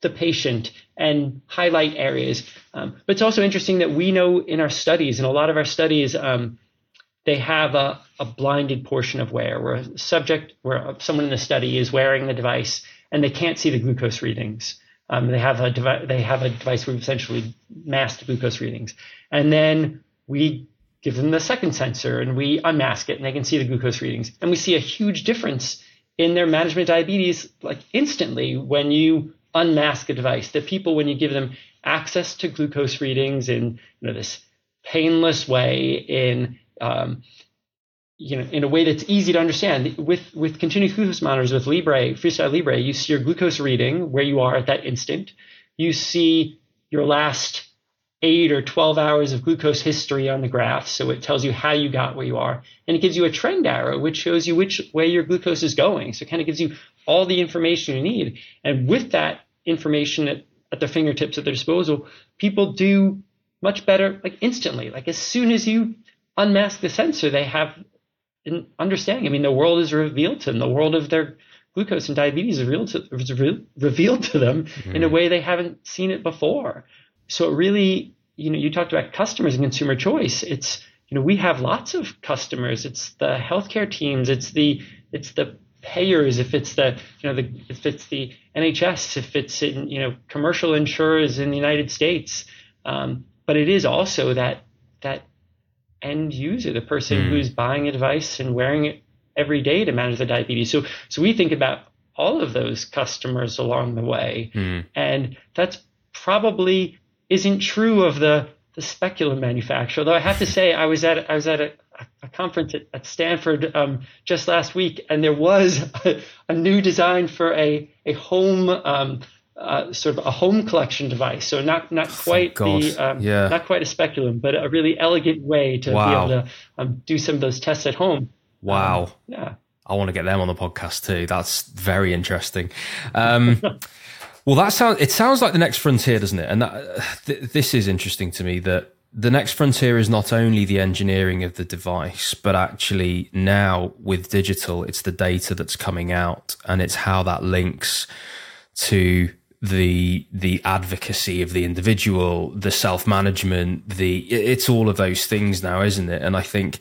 Speaker 2: the patient and highlight areas. Um, but it's also interesting that we know in our studies, in a lot of our studies, um, they have a, a, blinded portion of wear, where a subject, where someone in the study is wearing the device and they can't see the glucose readings. Um, they have a device. They have a device where we essentially masked glucose readings, and then we give them the second sensor and we unmask it, and they can see the glucose readings, and we see a huge difference in their management of diabetes, like instantly when you unmask a device. That people, when you give them access to glucose readings in you know this painless way, in um, you know in a way that's easy to understand, with with continuous glucose monitors with Libre, Freestyle Libre, you see your glucose reading where you are at that instant. You see your last eight or 12 hours of glucose history on the graph. So it tells you how you got where you are. And it gives you a trend arrow, which shows you which way your glucose is going. So it kind of gives you all the information you need. And with that information at, at their fingertips at their disposal, people do much better like instantly. Like as soon as you unmask the sensor, they have an understanding. I mean, the world is revealed to them. The world of their glucose and diabetes is revealed to, is re- revealed to them mm-hmm. in a way they haven't seen it before. So it really, you know, you talked about customers and consumer choice. It's, you know, we have lots of customers. It's the healthcare teams. It's the, it's the payers, if it's the you know the if it's the NHS, if it's in you know commercial insurers in the United States, um, but it is also that that end user, the person mm. who's buying a device and wearing it every day to manage the diabetes. So so we think about all of those customers along the way, mm. and that's probably isn't true of the the speculum manufacturer. Although I have to say, I was at I was at a, a conference at, at Stanford um, just last week, and there was a, a new design for a a home um, uh, sort of a home collection device. So not not quite the um, yeah. not quite a speculum, but a really elegant way to wow. be able to um, do some of those tests at home.
Speaker 1: Wow.
Speaker 2: Um, yeah.
Speaker 1: I want to get them on the podcast too. That's very interesting. Um, well, that sounds. It sounds like the next frontier, doesn't it? And that, th- this is interesting to me that the next frontier is not only the engineering of the device, but actually now with digital, it's the data that's coming out and it's how that links to the the advocacy of the individual, the self management, the it's all of those things now, isn't it? And I think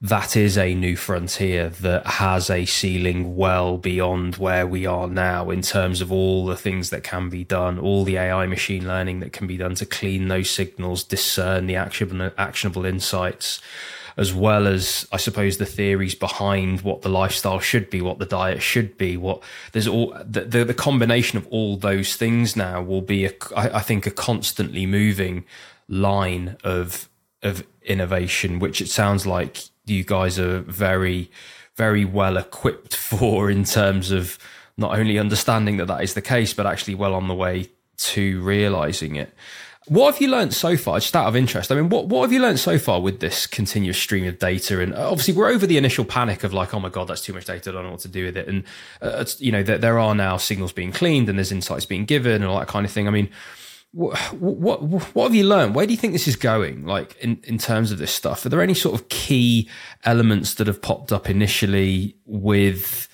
Speaker 1: that is a new frontier that has a ceiling well beyond where we are now in terms of all the things that can be done, all the AI machine learning that can be done to clean those signals, discern the actionable, actionable insights, as well as, I suppose, the theories behind what the lifestyle should be, what the diet should be, what there's all the, the, the combination of all those things now will be, a, I, I think, a constantly moving line of of innovation, which it sounds like you guys are very, very well equipped for in terms of not only understanding that that is the case, but actually well on the way to realizing it. What have you learned so far? Just out of interest, I mean, what, what have you learned so far with this continuous stream of data? And uh, obviously, we're over the initial panic of like, oh my god, that's too much data. I don't know what to do with it. And uh, you know, there, there are now signals being cleaned and there's insights being given and all that kind of thing. I mean, what, what what have you learned? Where do you think this is going? Like in in terms of this stuff, are there any sort of key elements that have popped up initially with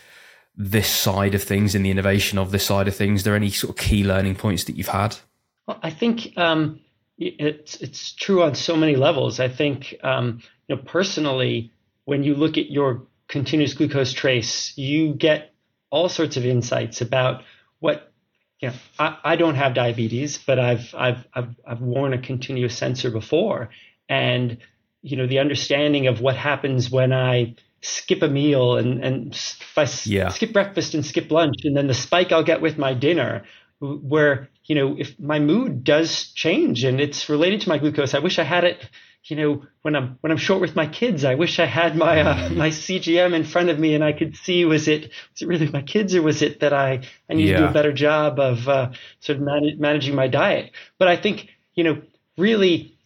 Speaker 1: this side of things in the innovation of this side of things? Are there any sort of key learning points that you've had?
Speaker 2: Well, I think um, it's it's true on so many levels. I think um, you know personally, when you look at your continuous glucose trace, you get all sorts of insights about what you know. I, I don't have diabetes, but I've I've I've I've worn a continuous sensor before, and you know the understanding of what happens when I skip a meal and and if I yeah. skip breakfast and skip lunch, and then the spike I'll get with my dinner, where you know, if my mood does change and it's related to my glucose, I wish I had it, you know, when I'm when I'm short with my kids, I wish I had my uh, my CGM in front of me and I could see was it was it really my kids or was it that I I need yeah. to do a better job of uh, sort of man- managing my diet. But I think you know, really,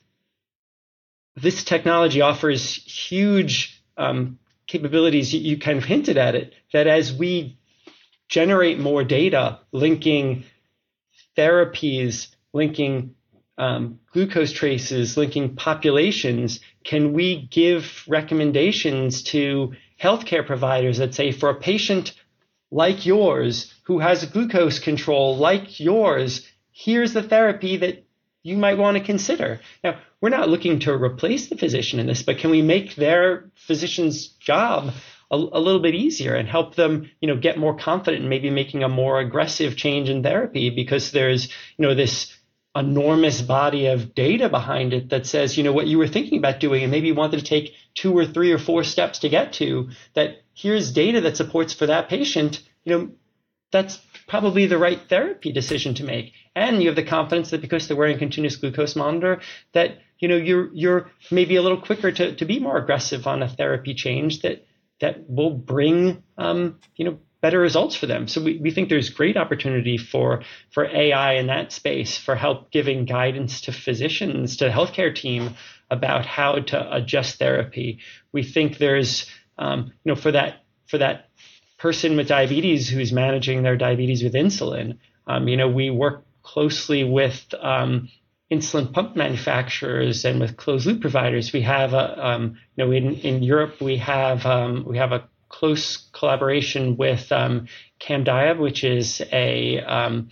Speaker 2: this technology offers huge um, capabilities. You, you kind of hinted at it that as we generate more data linking therapies linking um, glucose traces, linking populations, can we give recommendations to healthcare providers that say for a patient like yours who has glucose control like yours, here's the therapy that you might want to consider. Now, we're not looking to replace the physician in this, but can we make their physician's job a, a, little bit easier and help them, you know, get more confident in maybe making a more aggressive change in therapy because there's, you know, this enormous body of data behind it that says, you know, what you were thinking about doing and maybe you wanted to take two or three or four steps to get to that here's data that supports for that patient, you know, that's probably the right therapy decision to make. And you have the confidence that because they're wearing continuous glucose monitor, that you know you're you're maybe a little quicker to, to be more aggressive on a therapy change that that will bring um, you know better results for them. So we, we think there's great opportunity for for AI in that space for help giving guidance to physicians, to the healthcare team about how to adjust therapy. We think there's um, you know for that for that person with diabetes who's managing their diabetes with insulin. Um, you know we work closely with um, insulin pump manufacturers and with closed loop providers. We have a, um, you know, in, in Europe, we have, um, we have a close collaboration with um, CamDiab, which is a, um,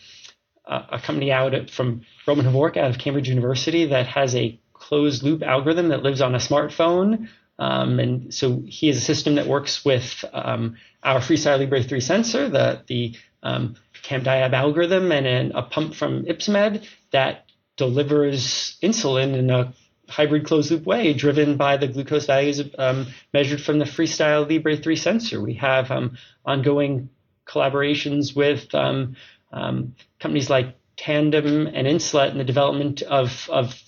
Speaker 2: a company out from Roman Hovorka out of Cambridge University that has a closed loop algorithm that lives on a smartphone. Um, and so he has a system that works with um, our Freestyle Libre 3 sensor, the, the um, CamDiab algorithm, and an, a pump from Ypsomed that delivers insulin in a hybrid closed loop way, driven by the glucose values um, measured from the Freestyle Libre 3 sensor. We have um, ongoing collaborations with um, um companies like Tandem and Insulet in the development of, of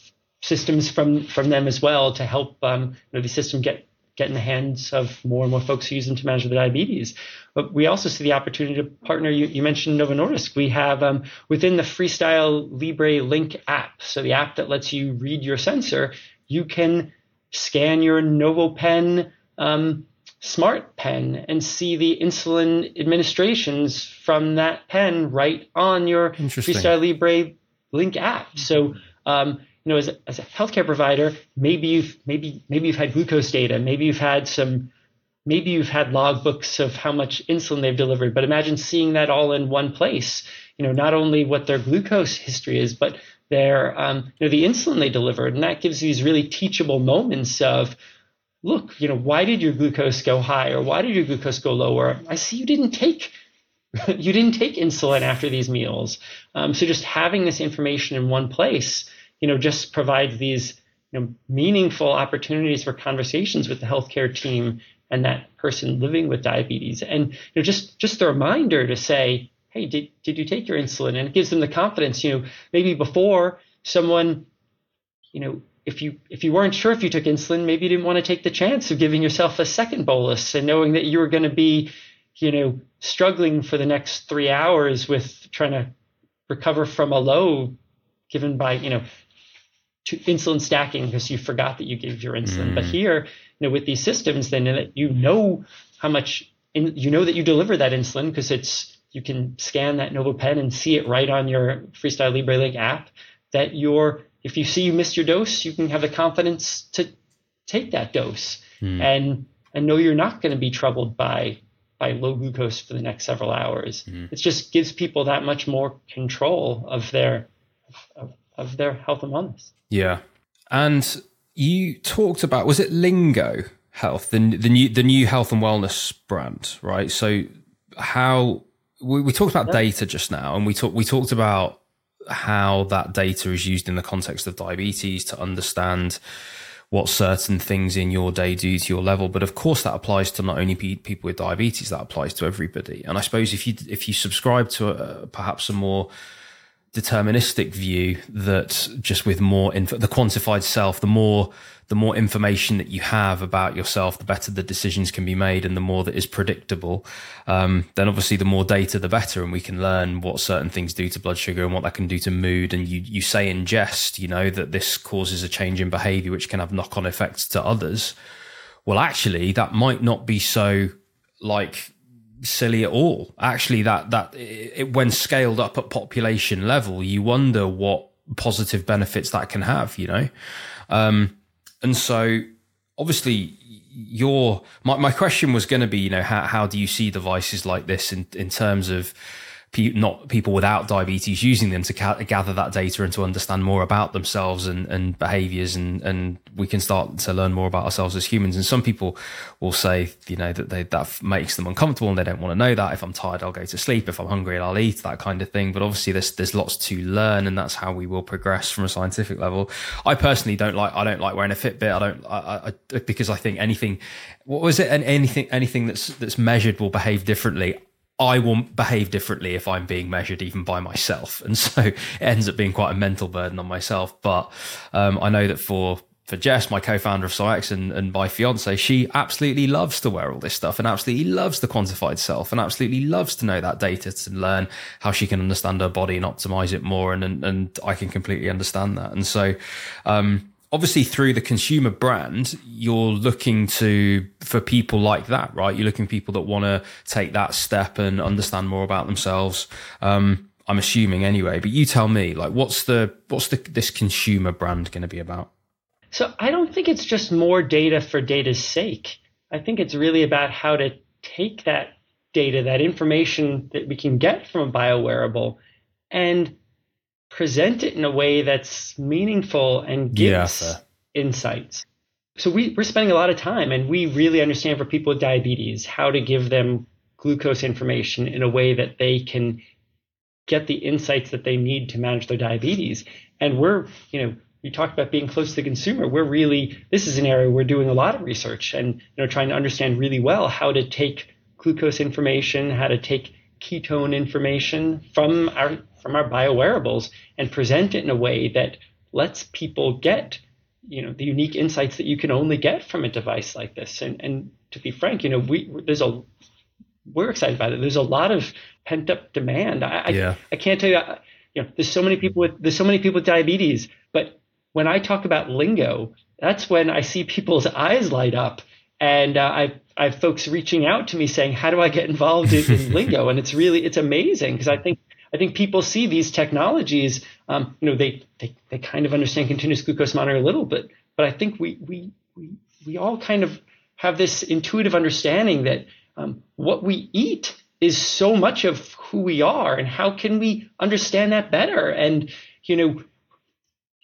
Speaker 2: systems from, from them as well to help um, you know, the system get get in the hands of more and more folks who use them to manage their diabetes. But we also see the opportunity to partner. You, you mentioned Novo Nordisk. We have um, within the Freestyle Libre Link app, so the app that lets you read your sensor, you can scan your NovoPen um, smart pen and see the insulin administrations from that pen right on your Freestyle Libre Link app. So um, you know, as a, as a healthcare provider, maybe you've maybe maybe you've had glucose data, maybe you've had some, maybe you've had logbooks of how much insulin they've delivered. But imagine seeing that all in one place. You know, not only what their glucose history is, but their um, you know the insulin they delivered, and that gives these really teachable moments of, look, you know, why did your glucose go high or why did your glucose go lower? I see you didn't take you didn't take insulin after these meals. Um, so just having this information in one place you know, just provides these you know, meaningful opportunities for conversations with the healthcare team and that person living with diabetes. And you know, just just a reminder to say, hey, did, did you take your insulin? And it gives them the confidence, you know, maybe before someone, you know, if you if you weren't sure if you took insulin, maybe you didn't want to take the chance of giving yourself a second bolus and knowing that you were going to be, you know, struggling for the next three hours with trying to recover from a low given by, you know, insulin stacking because you forgot that you gave your insulin. Mm. But here, you know, with these systems, then you know how much, in, you know that you deliver that insulin because it's you can scan that NovoPen and see it right on your Freestyle Libre Link app. That you're, if you see you missed your dose, you can have the confidence to take that dose mm. and and know you're not going to be troubled by by low glucose for the next several hours. Mm. It just gives people that much more control of their of, of their health and wellness.
Speaker 1: Yeah, and you talked about was it Lingo Health, the the new the new health and wellness brand, right? So how we, we talked about yeah. data just now, and we talked we talked about how that data is used in the context of diabetes to understand what certain things in your day do to your level. But of course, that applies to not only people with diabetes, that applies to everybody. And I suppose if you if you subscribe to a, perhaps a more deterministic view that just with more info, the quantified self, the more the more information that you have about yourself, the better the decisions can be made, and the more that is predictable. Um, then obviously, the more data, the better, and we can learn what certain things do to blood sugar and what that can do to mood. And you you say in jest, you know, that this causes a change in behaviour, which can have knock on effects to others. Well, actually, that might not be so like silly at all. Actually, that that it, when scaled up at population level, you wonder what positive benefits that can have. You know, um, and so obviously your my, my question was going to be you know how, how do you see devices like this in in terms of pe- not people without diabetes using them to ca- gather that data and to understand more about themselves and, and behaviors and, and we can start to learn more about ourselves as humans. And some people will say, you know, that they, that makes them uncomfortable and they don't want to know that. If I'm tired, I'll go to sleep. If I'm hungry, I'll eat that kind of thing. But obviously there's, there's lots to learn and that's how we will progress from a scientific level. I personally don't like, I don't like wearing a Fitbit. I don't, I, I, because I think anything, what was it? anything, anything that's, that's measured will behave differently. I will behave differently if I'm being measured even by myself. And so it ends up being quite a mental burden on myself. But um, I know that for for Jess, my co-founder of SomX and, and my fiance, she absolutely loves to wear all this stuff and absolutely loves the quantified self and absolutely loves to know that data to learn how she can understand her body and optimize it more. And, and, and I can completely understand that. And so, um, obviously through the consumer brand you're looking to for people like that right? You're looking for people that want to take that step and understand more about themselves um, i'm assuming anyway. But you tell me like what's the what's the this consumer brand going to be about?
Speaker 2: So i don't think it's just more data for data's sake. I think it's really about how to take that data that information that we can get from a biowearable and present it in a way that's meaningful and gives yeah, insights. So we, we're spending a lot of time and we really understand for people with diabetes how to give them glucose information in a way that they can get the insights that they need to manage their diabetes. And we're, you know, you talked about being close to the consumer. We're really this is an area we're doing a lot of research and you know trying to understand really well how to take glucose information, how to take ketone information from our from our biowearables and present it in a way that lets people get you know the unique insights that you can only get from a device like this and and to be frank you know we there's a we're excited about it there's a lot of pent up demand i yeah. I, I, can't tell you you know there's so many people with there's so many people with diabetes but when i talk about lingo that's when i see people's eyes light up and uh, I I have folks reaching out to me saying, "How do I get involved in, in Lingo?" And it's really it's amazing because I think I think people see these technologies. Um, you know, they, they they kind of understand continuous glucose monitoring a little bit, but I think we we we we all kind of have this intuitive understanding that um, what we eat is so much of who we are, and how can we understand that better? And you know,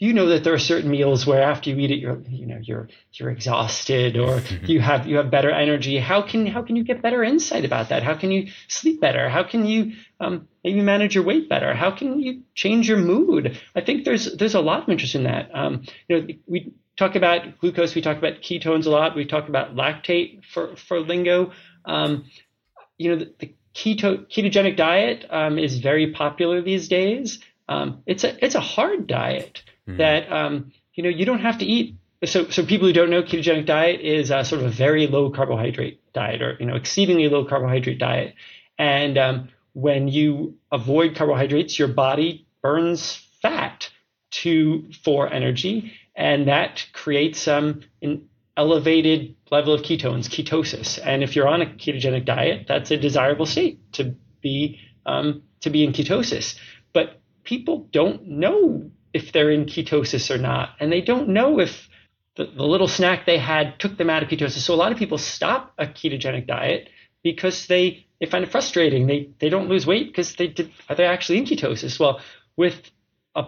Speaker 2: you know that there are certain meals where after you eat it you're you know you're you're exhausted or mm-hmm. you have you have better energy how can how can you get better insight about that how can you sleep better how can you um, maybe manage your weight better how can you change your mood i think there's there's a lot of interest in that um, you know we talk about glucose we talk about ketones a lot we talk about lactate for for lingo um, you know the, the keto ketogenic diet um, is very popular these days um, it's a it's a hard diet mm-hmm. that um, you know you don't have to eat. So, so people who don't know, ketogenic diet is a sort of a very low carbohydrate diet, or you know, exceedingly low carbohydrate diet. And um, when you avoid carbohydrates, your body burns fat, to for energy, and that creates um, an elevated level of ketones, ketosis. And if you're on a ketogenic diet, that's a desirable state to be um, to be in ketosis. But people don't know if they're in ketosis or not, and they don't know if the, the little snack they had took them out of ketosis. So a lot of people stop a ketogenic diet because they they find it frustrating. They they don't lose weight because they did are they actually in ketosis? Well, with a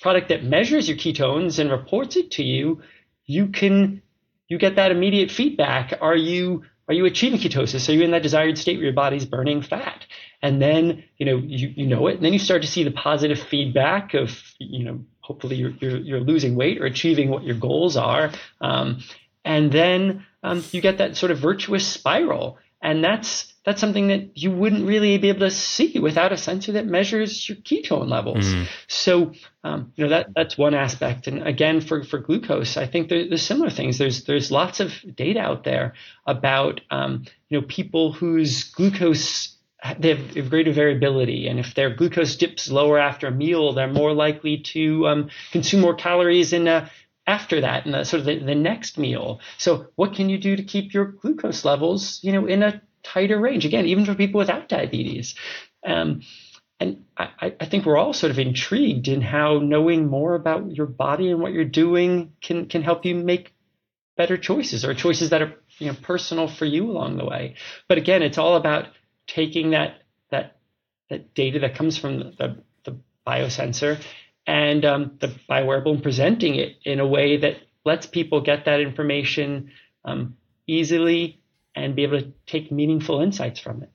Speaker 2: product that measures your ketones and reports it to you, you can you get that immediate feedback. Are you are you achieving ketosis? Are you in that desired state where your body's burning fat? And then you know you, you know it, and then you start to see the positive feedback of you know hopefully you're, you're, you're losing weight or achieving what your goals are, um, and then um, you get that sort of virtuous spiral, and that's that's something that you wouldn't really be able to see without a sensor that measures your ketone levels. Mm. So, um, you know, that that's one aspect. And again, for, for glucose, I think there, there's similar things. There's there's lots of data out there about um, you know people whose glucose they have, they have, greater variability, and if their glucose dips lower after a meal, they're more likely to um, consume more calories in a after that and the sort of the, the next meal. So what can you do to keep your glucose levels, you know, in a tighter range. Again, even for people without diabetes. Um, and I, I, think we're all sort of intrigued in how knowing more about your body and what you're doing can can help you make better choices or choices that are you know personal for you along the way. But again, it's all about taking that that that data that comes from the, the, the biosensor and um, the biowearable and presenting it in a way that lets people get that information um, easily and be able to take meaningful insights from it.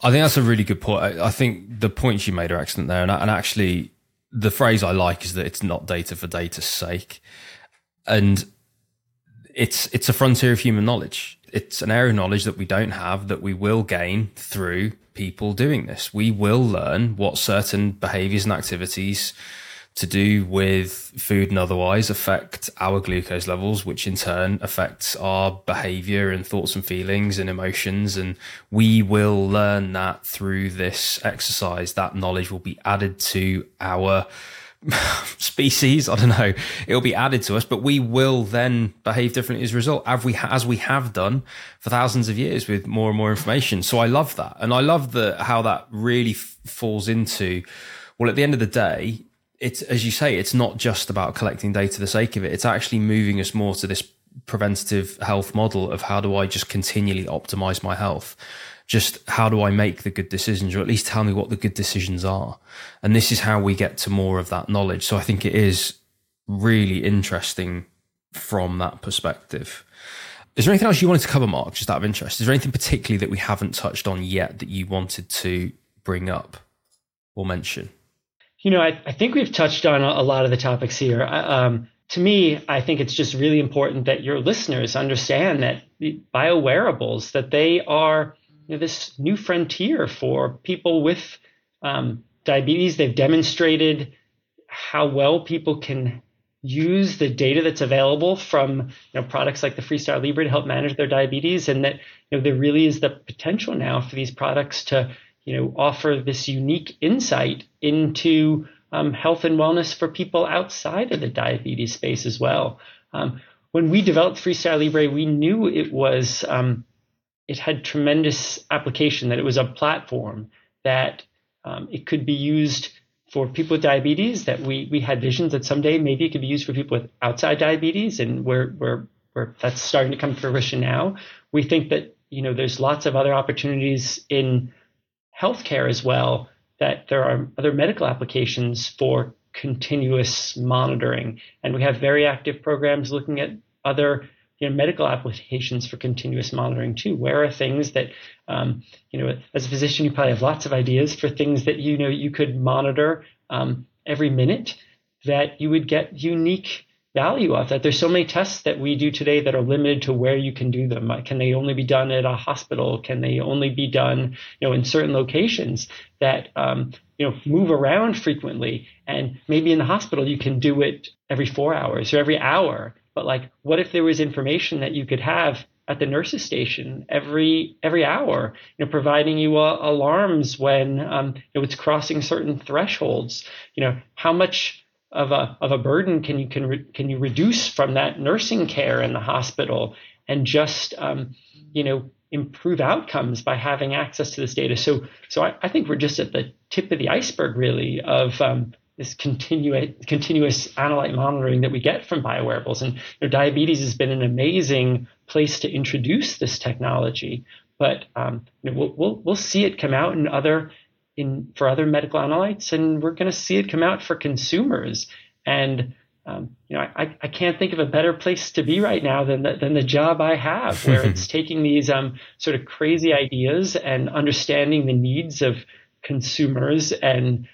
Speaker 1: I think that's a really good point. I, I think the points you made are excellent there. And, and actually, the phrase I like is that it's not data for data's sake. And it's it's a frontier of human knowledge. It's an area of knowledge that we don't have that we will gain through people doing this. We will learn what certain behaviors and activities to do with food and otherwise affect our glucose levels, which in turn affects our behavior and thoughts and feelings and emotions. And we will learn that through this exercise. That knowledge will be added to our species. I don't know. It'll be added to us, but we will then behave differently as a result, as we, as we have done for thousands of years with more and more information. So I love that. And I love the, how that really f- falls into, well, at the end of the day, it's as you say, it's not just about collecting data for the sake of it. It's actually moving us more to this preventative health model of how do I just continually optimize my health? Just how do I make the good decisions, or at least tell me what the good decisions are? And this is how we get to more of that knowledge. So I think it is really interesting from that perspective. Is there anything else you wanted to cover, Mark, just out of interest? Is there anything particularly that we haven't touched on yet that you wanted to bring up or mention?
Speaker 2: You know, I, I think we've touched on a, lot of the topics here. Um, to me, I think it's just really important that your listeners understand that the biowearables that they are this new frontier for people with um, diabetes. They've demonstrated how well people can use the data that's available from you know, products like the Freestyle Libre to help manage their diabetes, and that you know there really is the potential now for these products to you know, offer this unique insight into um, health and wellness for people outside of the diabetes space as well. Um, when we developed Freestyle Libre, we knew it was um, it had tremendous application. That it was a platform that um, it could be used for people with diabetes. That we we had visions that someday maybe it could be used for people with outside diabetes, and we're we're, we're that's starting to come to fruition now. We think that you know there's lots of other opportunities in healthcare as well, that there are other medical applications for continuous monitoring. And we have very active programs looking at other you know, medical applications for continuous monitoring too. Where are things that, um, you know, as a physician, you probably have lots of ideas for things that you know you could monitor um, every minute that you would get unique value of that. There's so many tests that we do today that are limited to where you can do them. Can they only be done at a hospital? Can they only be done, you know, in certain locations that um, you know move around frequently? And maybe in the hospital you can do it every four hours or every hour. But like, what if there was information that you could have at the nurses station every every hour, you know, providing you uh, alarms when um, it's crossing certain thresholds. You know, how much of a of a burden can you can re, can you reduce from that nursing care in the hospital and just um, you know improve outcomes by having access to this data. So so I, I think we're just at the tip of the iceberg really of um, this continuous continuous analyte monitoring that we get from biowearables. And you know, diabetes has been an amazing place to introduce this technology, but um, you know, we'll, we'll we'll see it come out in other in for other medical analytes, and we're going to see it come out for consumers. And um, you know, I, I can't think of a better place to be right now than the, than the job I have, where it's taking these um, sort of crazy ideas and understanding the needs of consumers and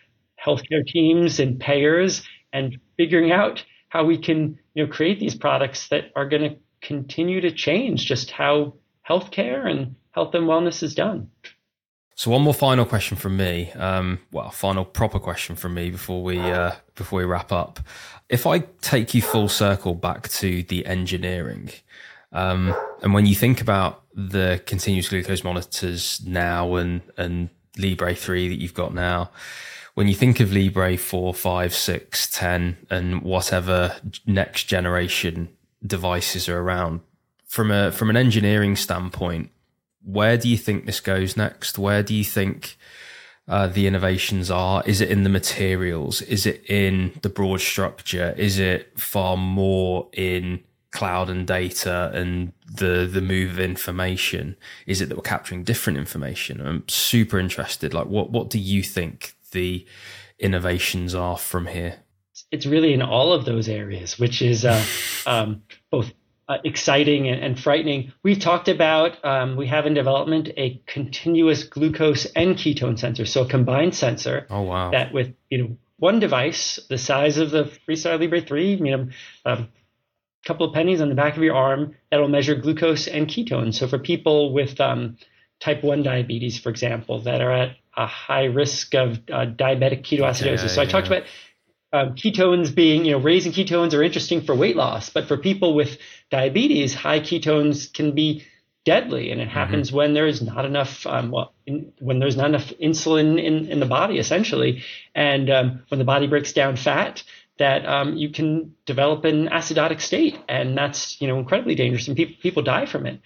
Speaker 2: healthcare teams and payers, and figuring out how we can you know create these products that are going to continue to change just how healthcare and health and wellness is done.
Speaker 1: So one more final question from me. Um, well, final proper question from me before we uh, before we wrap up. If I take you full circle back to the engineering, um, and when you think about the continuous glucose monitors now and and Libre three that you've got now, when you think of Libre four, five, six, ten, and whatever next generation devices are around, from a from an engineering standpoint, where do you think this goes next? Where do you think uh, the innovations are? Is it in the materials? Is it in the broad structure? Is it far more in cloud and data and the the move of information? Is it that we're capturing different information? I'm super interested. Like, what what do you think the innovations are from here?
Speaker 2: It's really in all of those areas, which is uh, um, both uh, exciting and, and, frightening. We've talked about, um, we have in development a continuous glucose and ketone sensor, so a combined sensor.
Speaker 1: Oh, wow.
Speaker 2: That with, you know, one device, the size of the Freestyle Libre 3, you know, a um, couple of pennies on the back of your arm, that'll measure glucose and ketones. So for people with um, type 1 diabetes, for example, that are at a high risk of uh, diabetic ketoacidosis. Yeah, so I talked about um, ketones being, you know, raising ketones are interesting for weight loss, but for people with diabetes, high ketones can be deadly, and it mm-hmm. happens mm-hmm. when there's not enough, um, well, in, when there's not enough insulin in, in the body, essentially, and um, when the body breaks down fat, that um, you can develop an acidotic state, and that's you know incredibly dangerous, and people people die from it.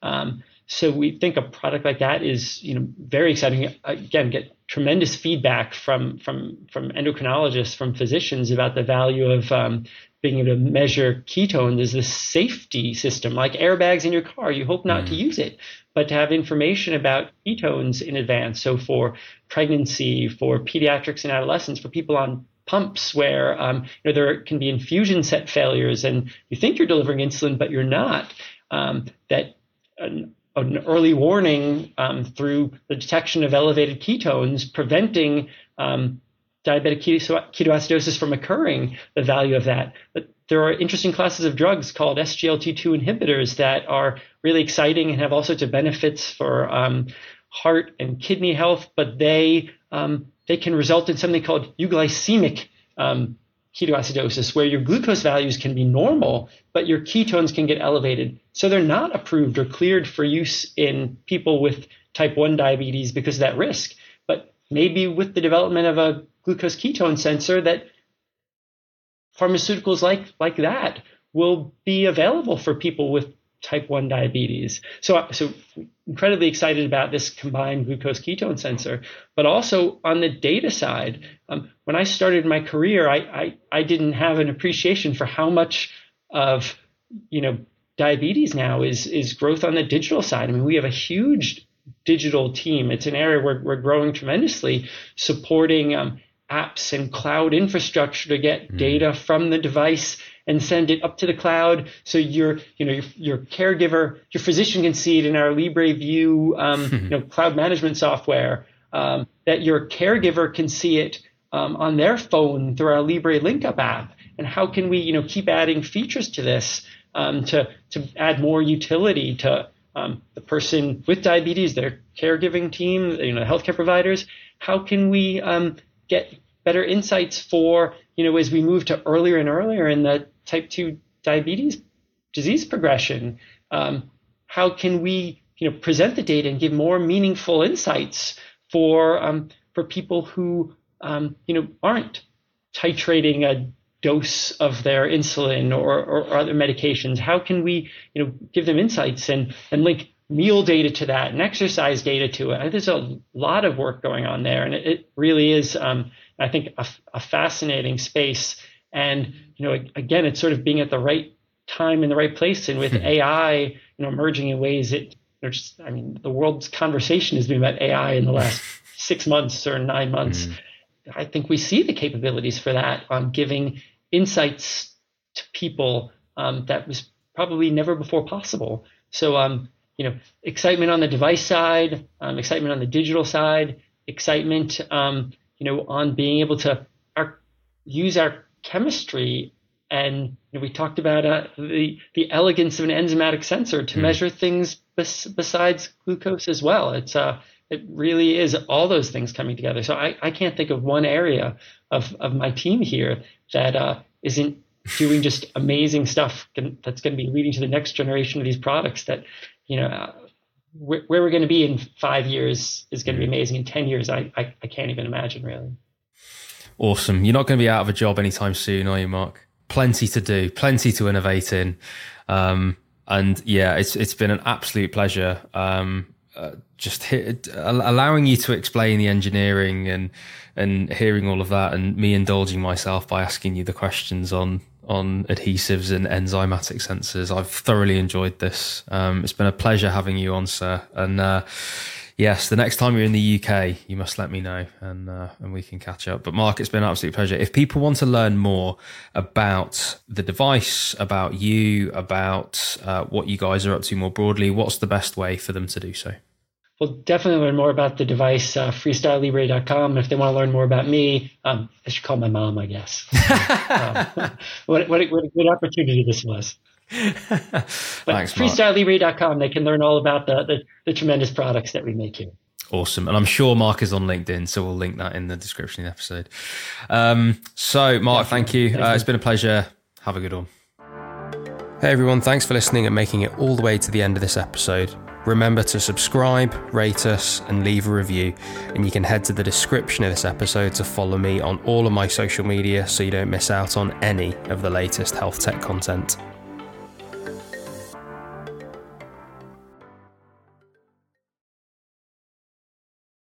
Speaker 2: Um, so we think a product like that is, you know, very exciting. Again, get tremendous feedback from from from endocrinologists, from physicians about the value of um, being able to measure ketones as a safety system, like airbags in your car. You hope not mm. to use it, but to have information about ketones in advance. So for pregnancy, for pediatrics and adolescents, for people on pumps where um, you know, there can be infusion set failures and you think you're delivering insulin, but you're not. Um, that an an early warning um, through the detection of elevated ketones, preventing um, diabetic ketoacidosis from occurring, the value of that. But there are interesting classes of drugs called SGLT2 inhibitors that are really exciting and have all sorts of benefits for um, heart and kidney health, but they um, they can result in something called euglycemic um, ketoacidosis, where your glucose values can be normal, but your ketones can get elevated. So they're not approved or cleared for use in people with type 1 diabetes because of that risk. But maybe with the development of a glucose ketone sensor, that pharmaceuticals like, like that will be available for people with type 1 diabetes. So, so incredibly excited about this combined glucose ketone sensor. But also on the data side, um, when I started my career, I, I, I didn't have an appreciation for how much of you know diabetes now is is growth on the digital side. I mean, we have a huge digital team. It's an area where we're growing tremendously, supporting um, apps and cloud infrastructure to get mm. data from the device and send it up to the cloud so your you know your, your caregiver your physician can see it in our LibreView um, you know cloud management software um, that your caregiver can see it um, on their phone through our Libre LinkUp app? And how can we you know keep adding features to this um, to to add more utility to um, the person with diabetes their caregiving team you know healthcare providers? How can we um, get better insights for you know as we move to earlier and earlier in the type 2 diabetes disease progression? Um, how can we you know present the data and give more meaningful insights for um, for people who um, you know aren't titrating a dose of their insulin or, or, other medications? How can we, you know, give them insights and, and link meal data to that and exercise data to it? There's a lot of work going on there, and it, it really is, um, I think, a, a, fascinating space. And you know, again, it's sort of being at the right time in the right place, and with hmm. AI, you know, emerging in ways that there's, I mean, the world's conversation has been about AI in the last six months or nine months. Mm. I think we see the capabilities for that on giving insights to people um, that was probably never before possible. So, um, you know, excitement on the device side, um, excitement on the digital side, excitement, um, you know, on being able to our, use our chemistry. And you know, we talked about uh, the the elegance of an enzymatic sensor to mm. measure things bes- besides glucose as well. It's uh, it really is all those things coming together. So I, I can't think of one area of, of my team here that uh, not doing just amazing stuff that's going to be leading to the next generation of these products that, you know, uh, where, where, we're going to be in five years is going to be amazing. In 10 years, I, I, I can't even imagine really.
Speaker 1: Awesome. You're not going to be out of a job anytime soon, are you, Marc? Plenty to do, plenty to innovate in. Um, and yeah, it's it's been an absolute pleasure. Um, uh, just hit, allowing you to explain the engineering and and hearing all of that, and me indulging myself by asking you the questions on on adhesives and enzymatic sensors. I've thoroughly enjoyed this. Um, it's been a pleasure having you on, sir. And uh, yes, the next time you're in the UK, you must let me know, and uh, and we can catch up. But Marc, it's been an absolute pleasure. If people want to learn more about the device, about you, about uh, what you guys are up to more broadly, what's the best way for them to do so?
Speaker 2: Well, definitely learn more about the device, uh, freestylelibre.com. And if they want to learn more about me, um, I should call my mom, I guess. um, what, what, a, what a good opportunity this was. but Thanks, freestylelibre.com, they can learn all about the, the, the tremendous products that we make here.
Speaker 1: Awesome. And I'm sure Marc is on LinkedIn, so we'll link that in the description of the episode. Um, so, Marc, thank you. Uh, it's been a pleasure. Have a good one. Hey, everyone. Thanks for listening and making it all the way to the end of this episode. Remember to subscribe, rate us, and leave a review. And you can head to the description of this episode to follow me on all of my social media so you don't miss out on any of the latest health tech content.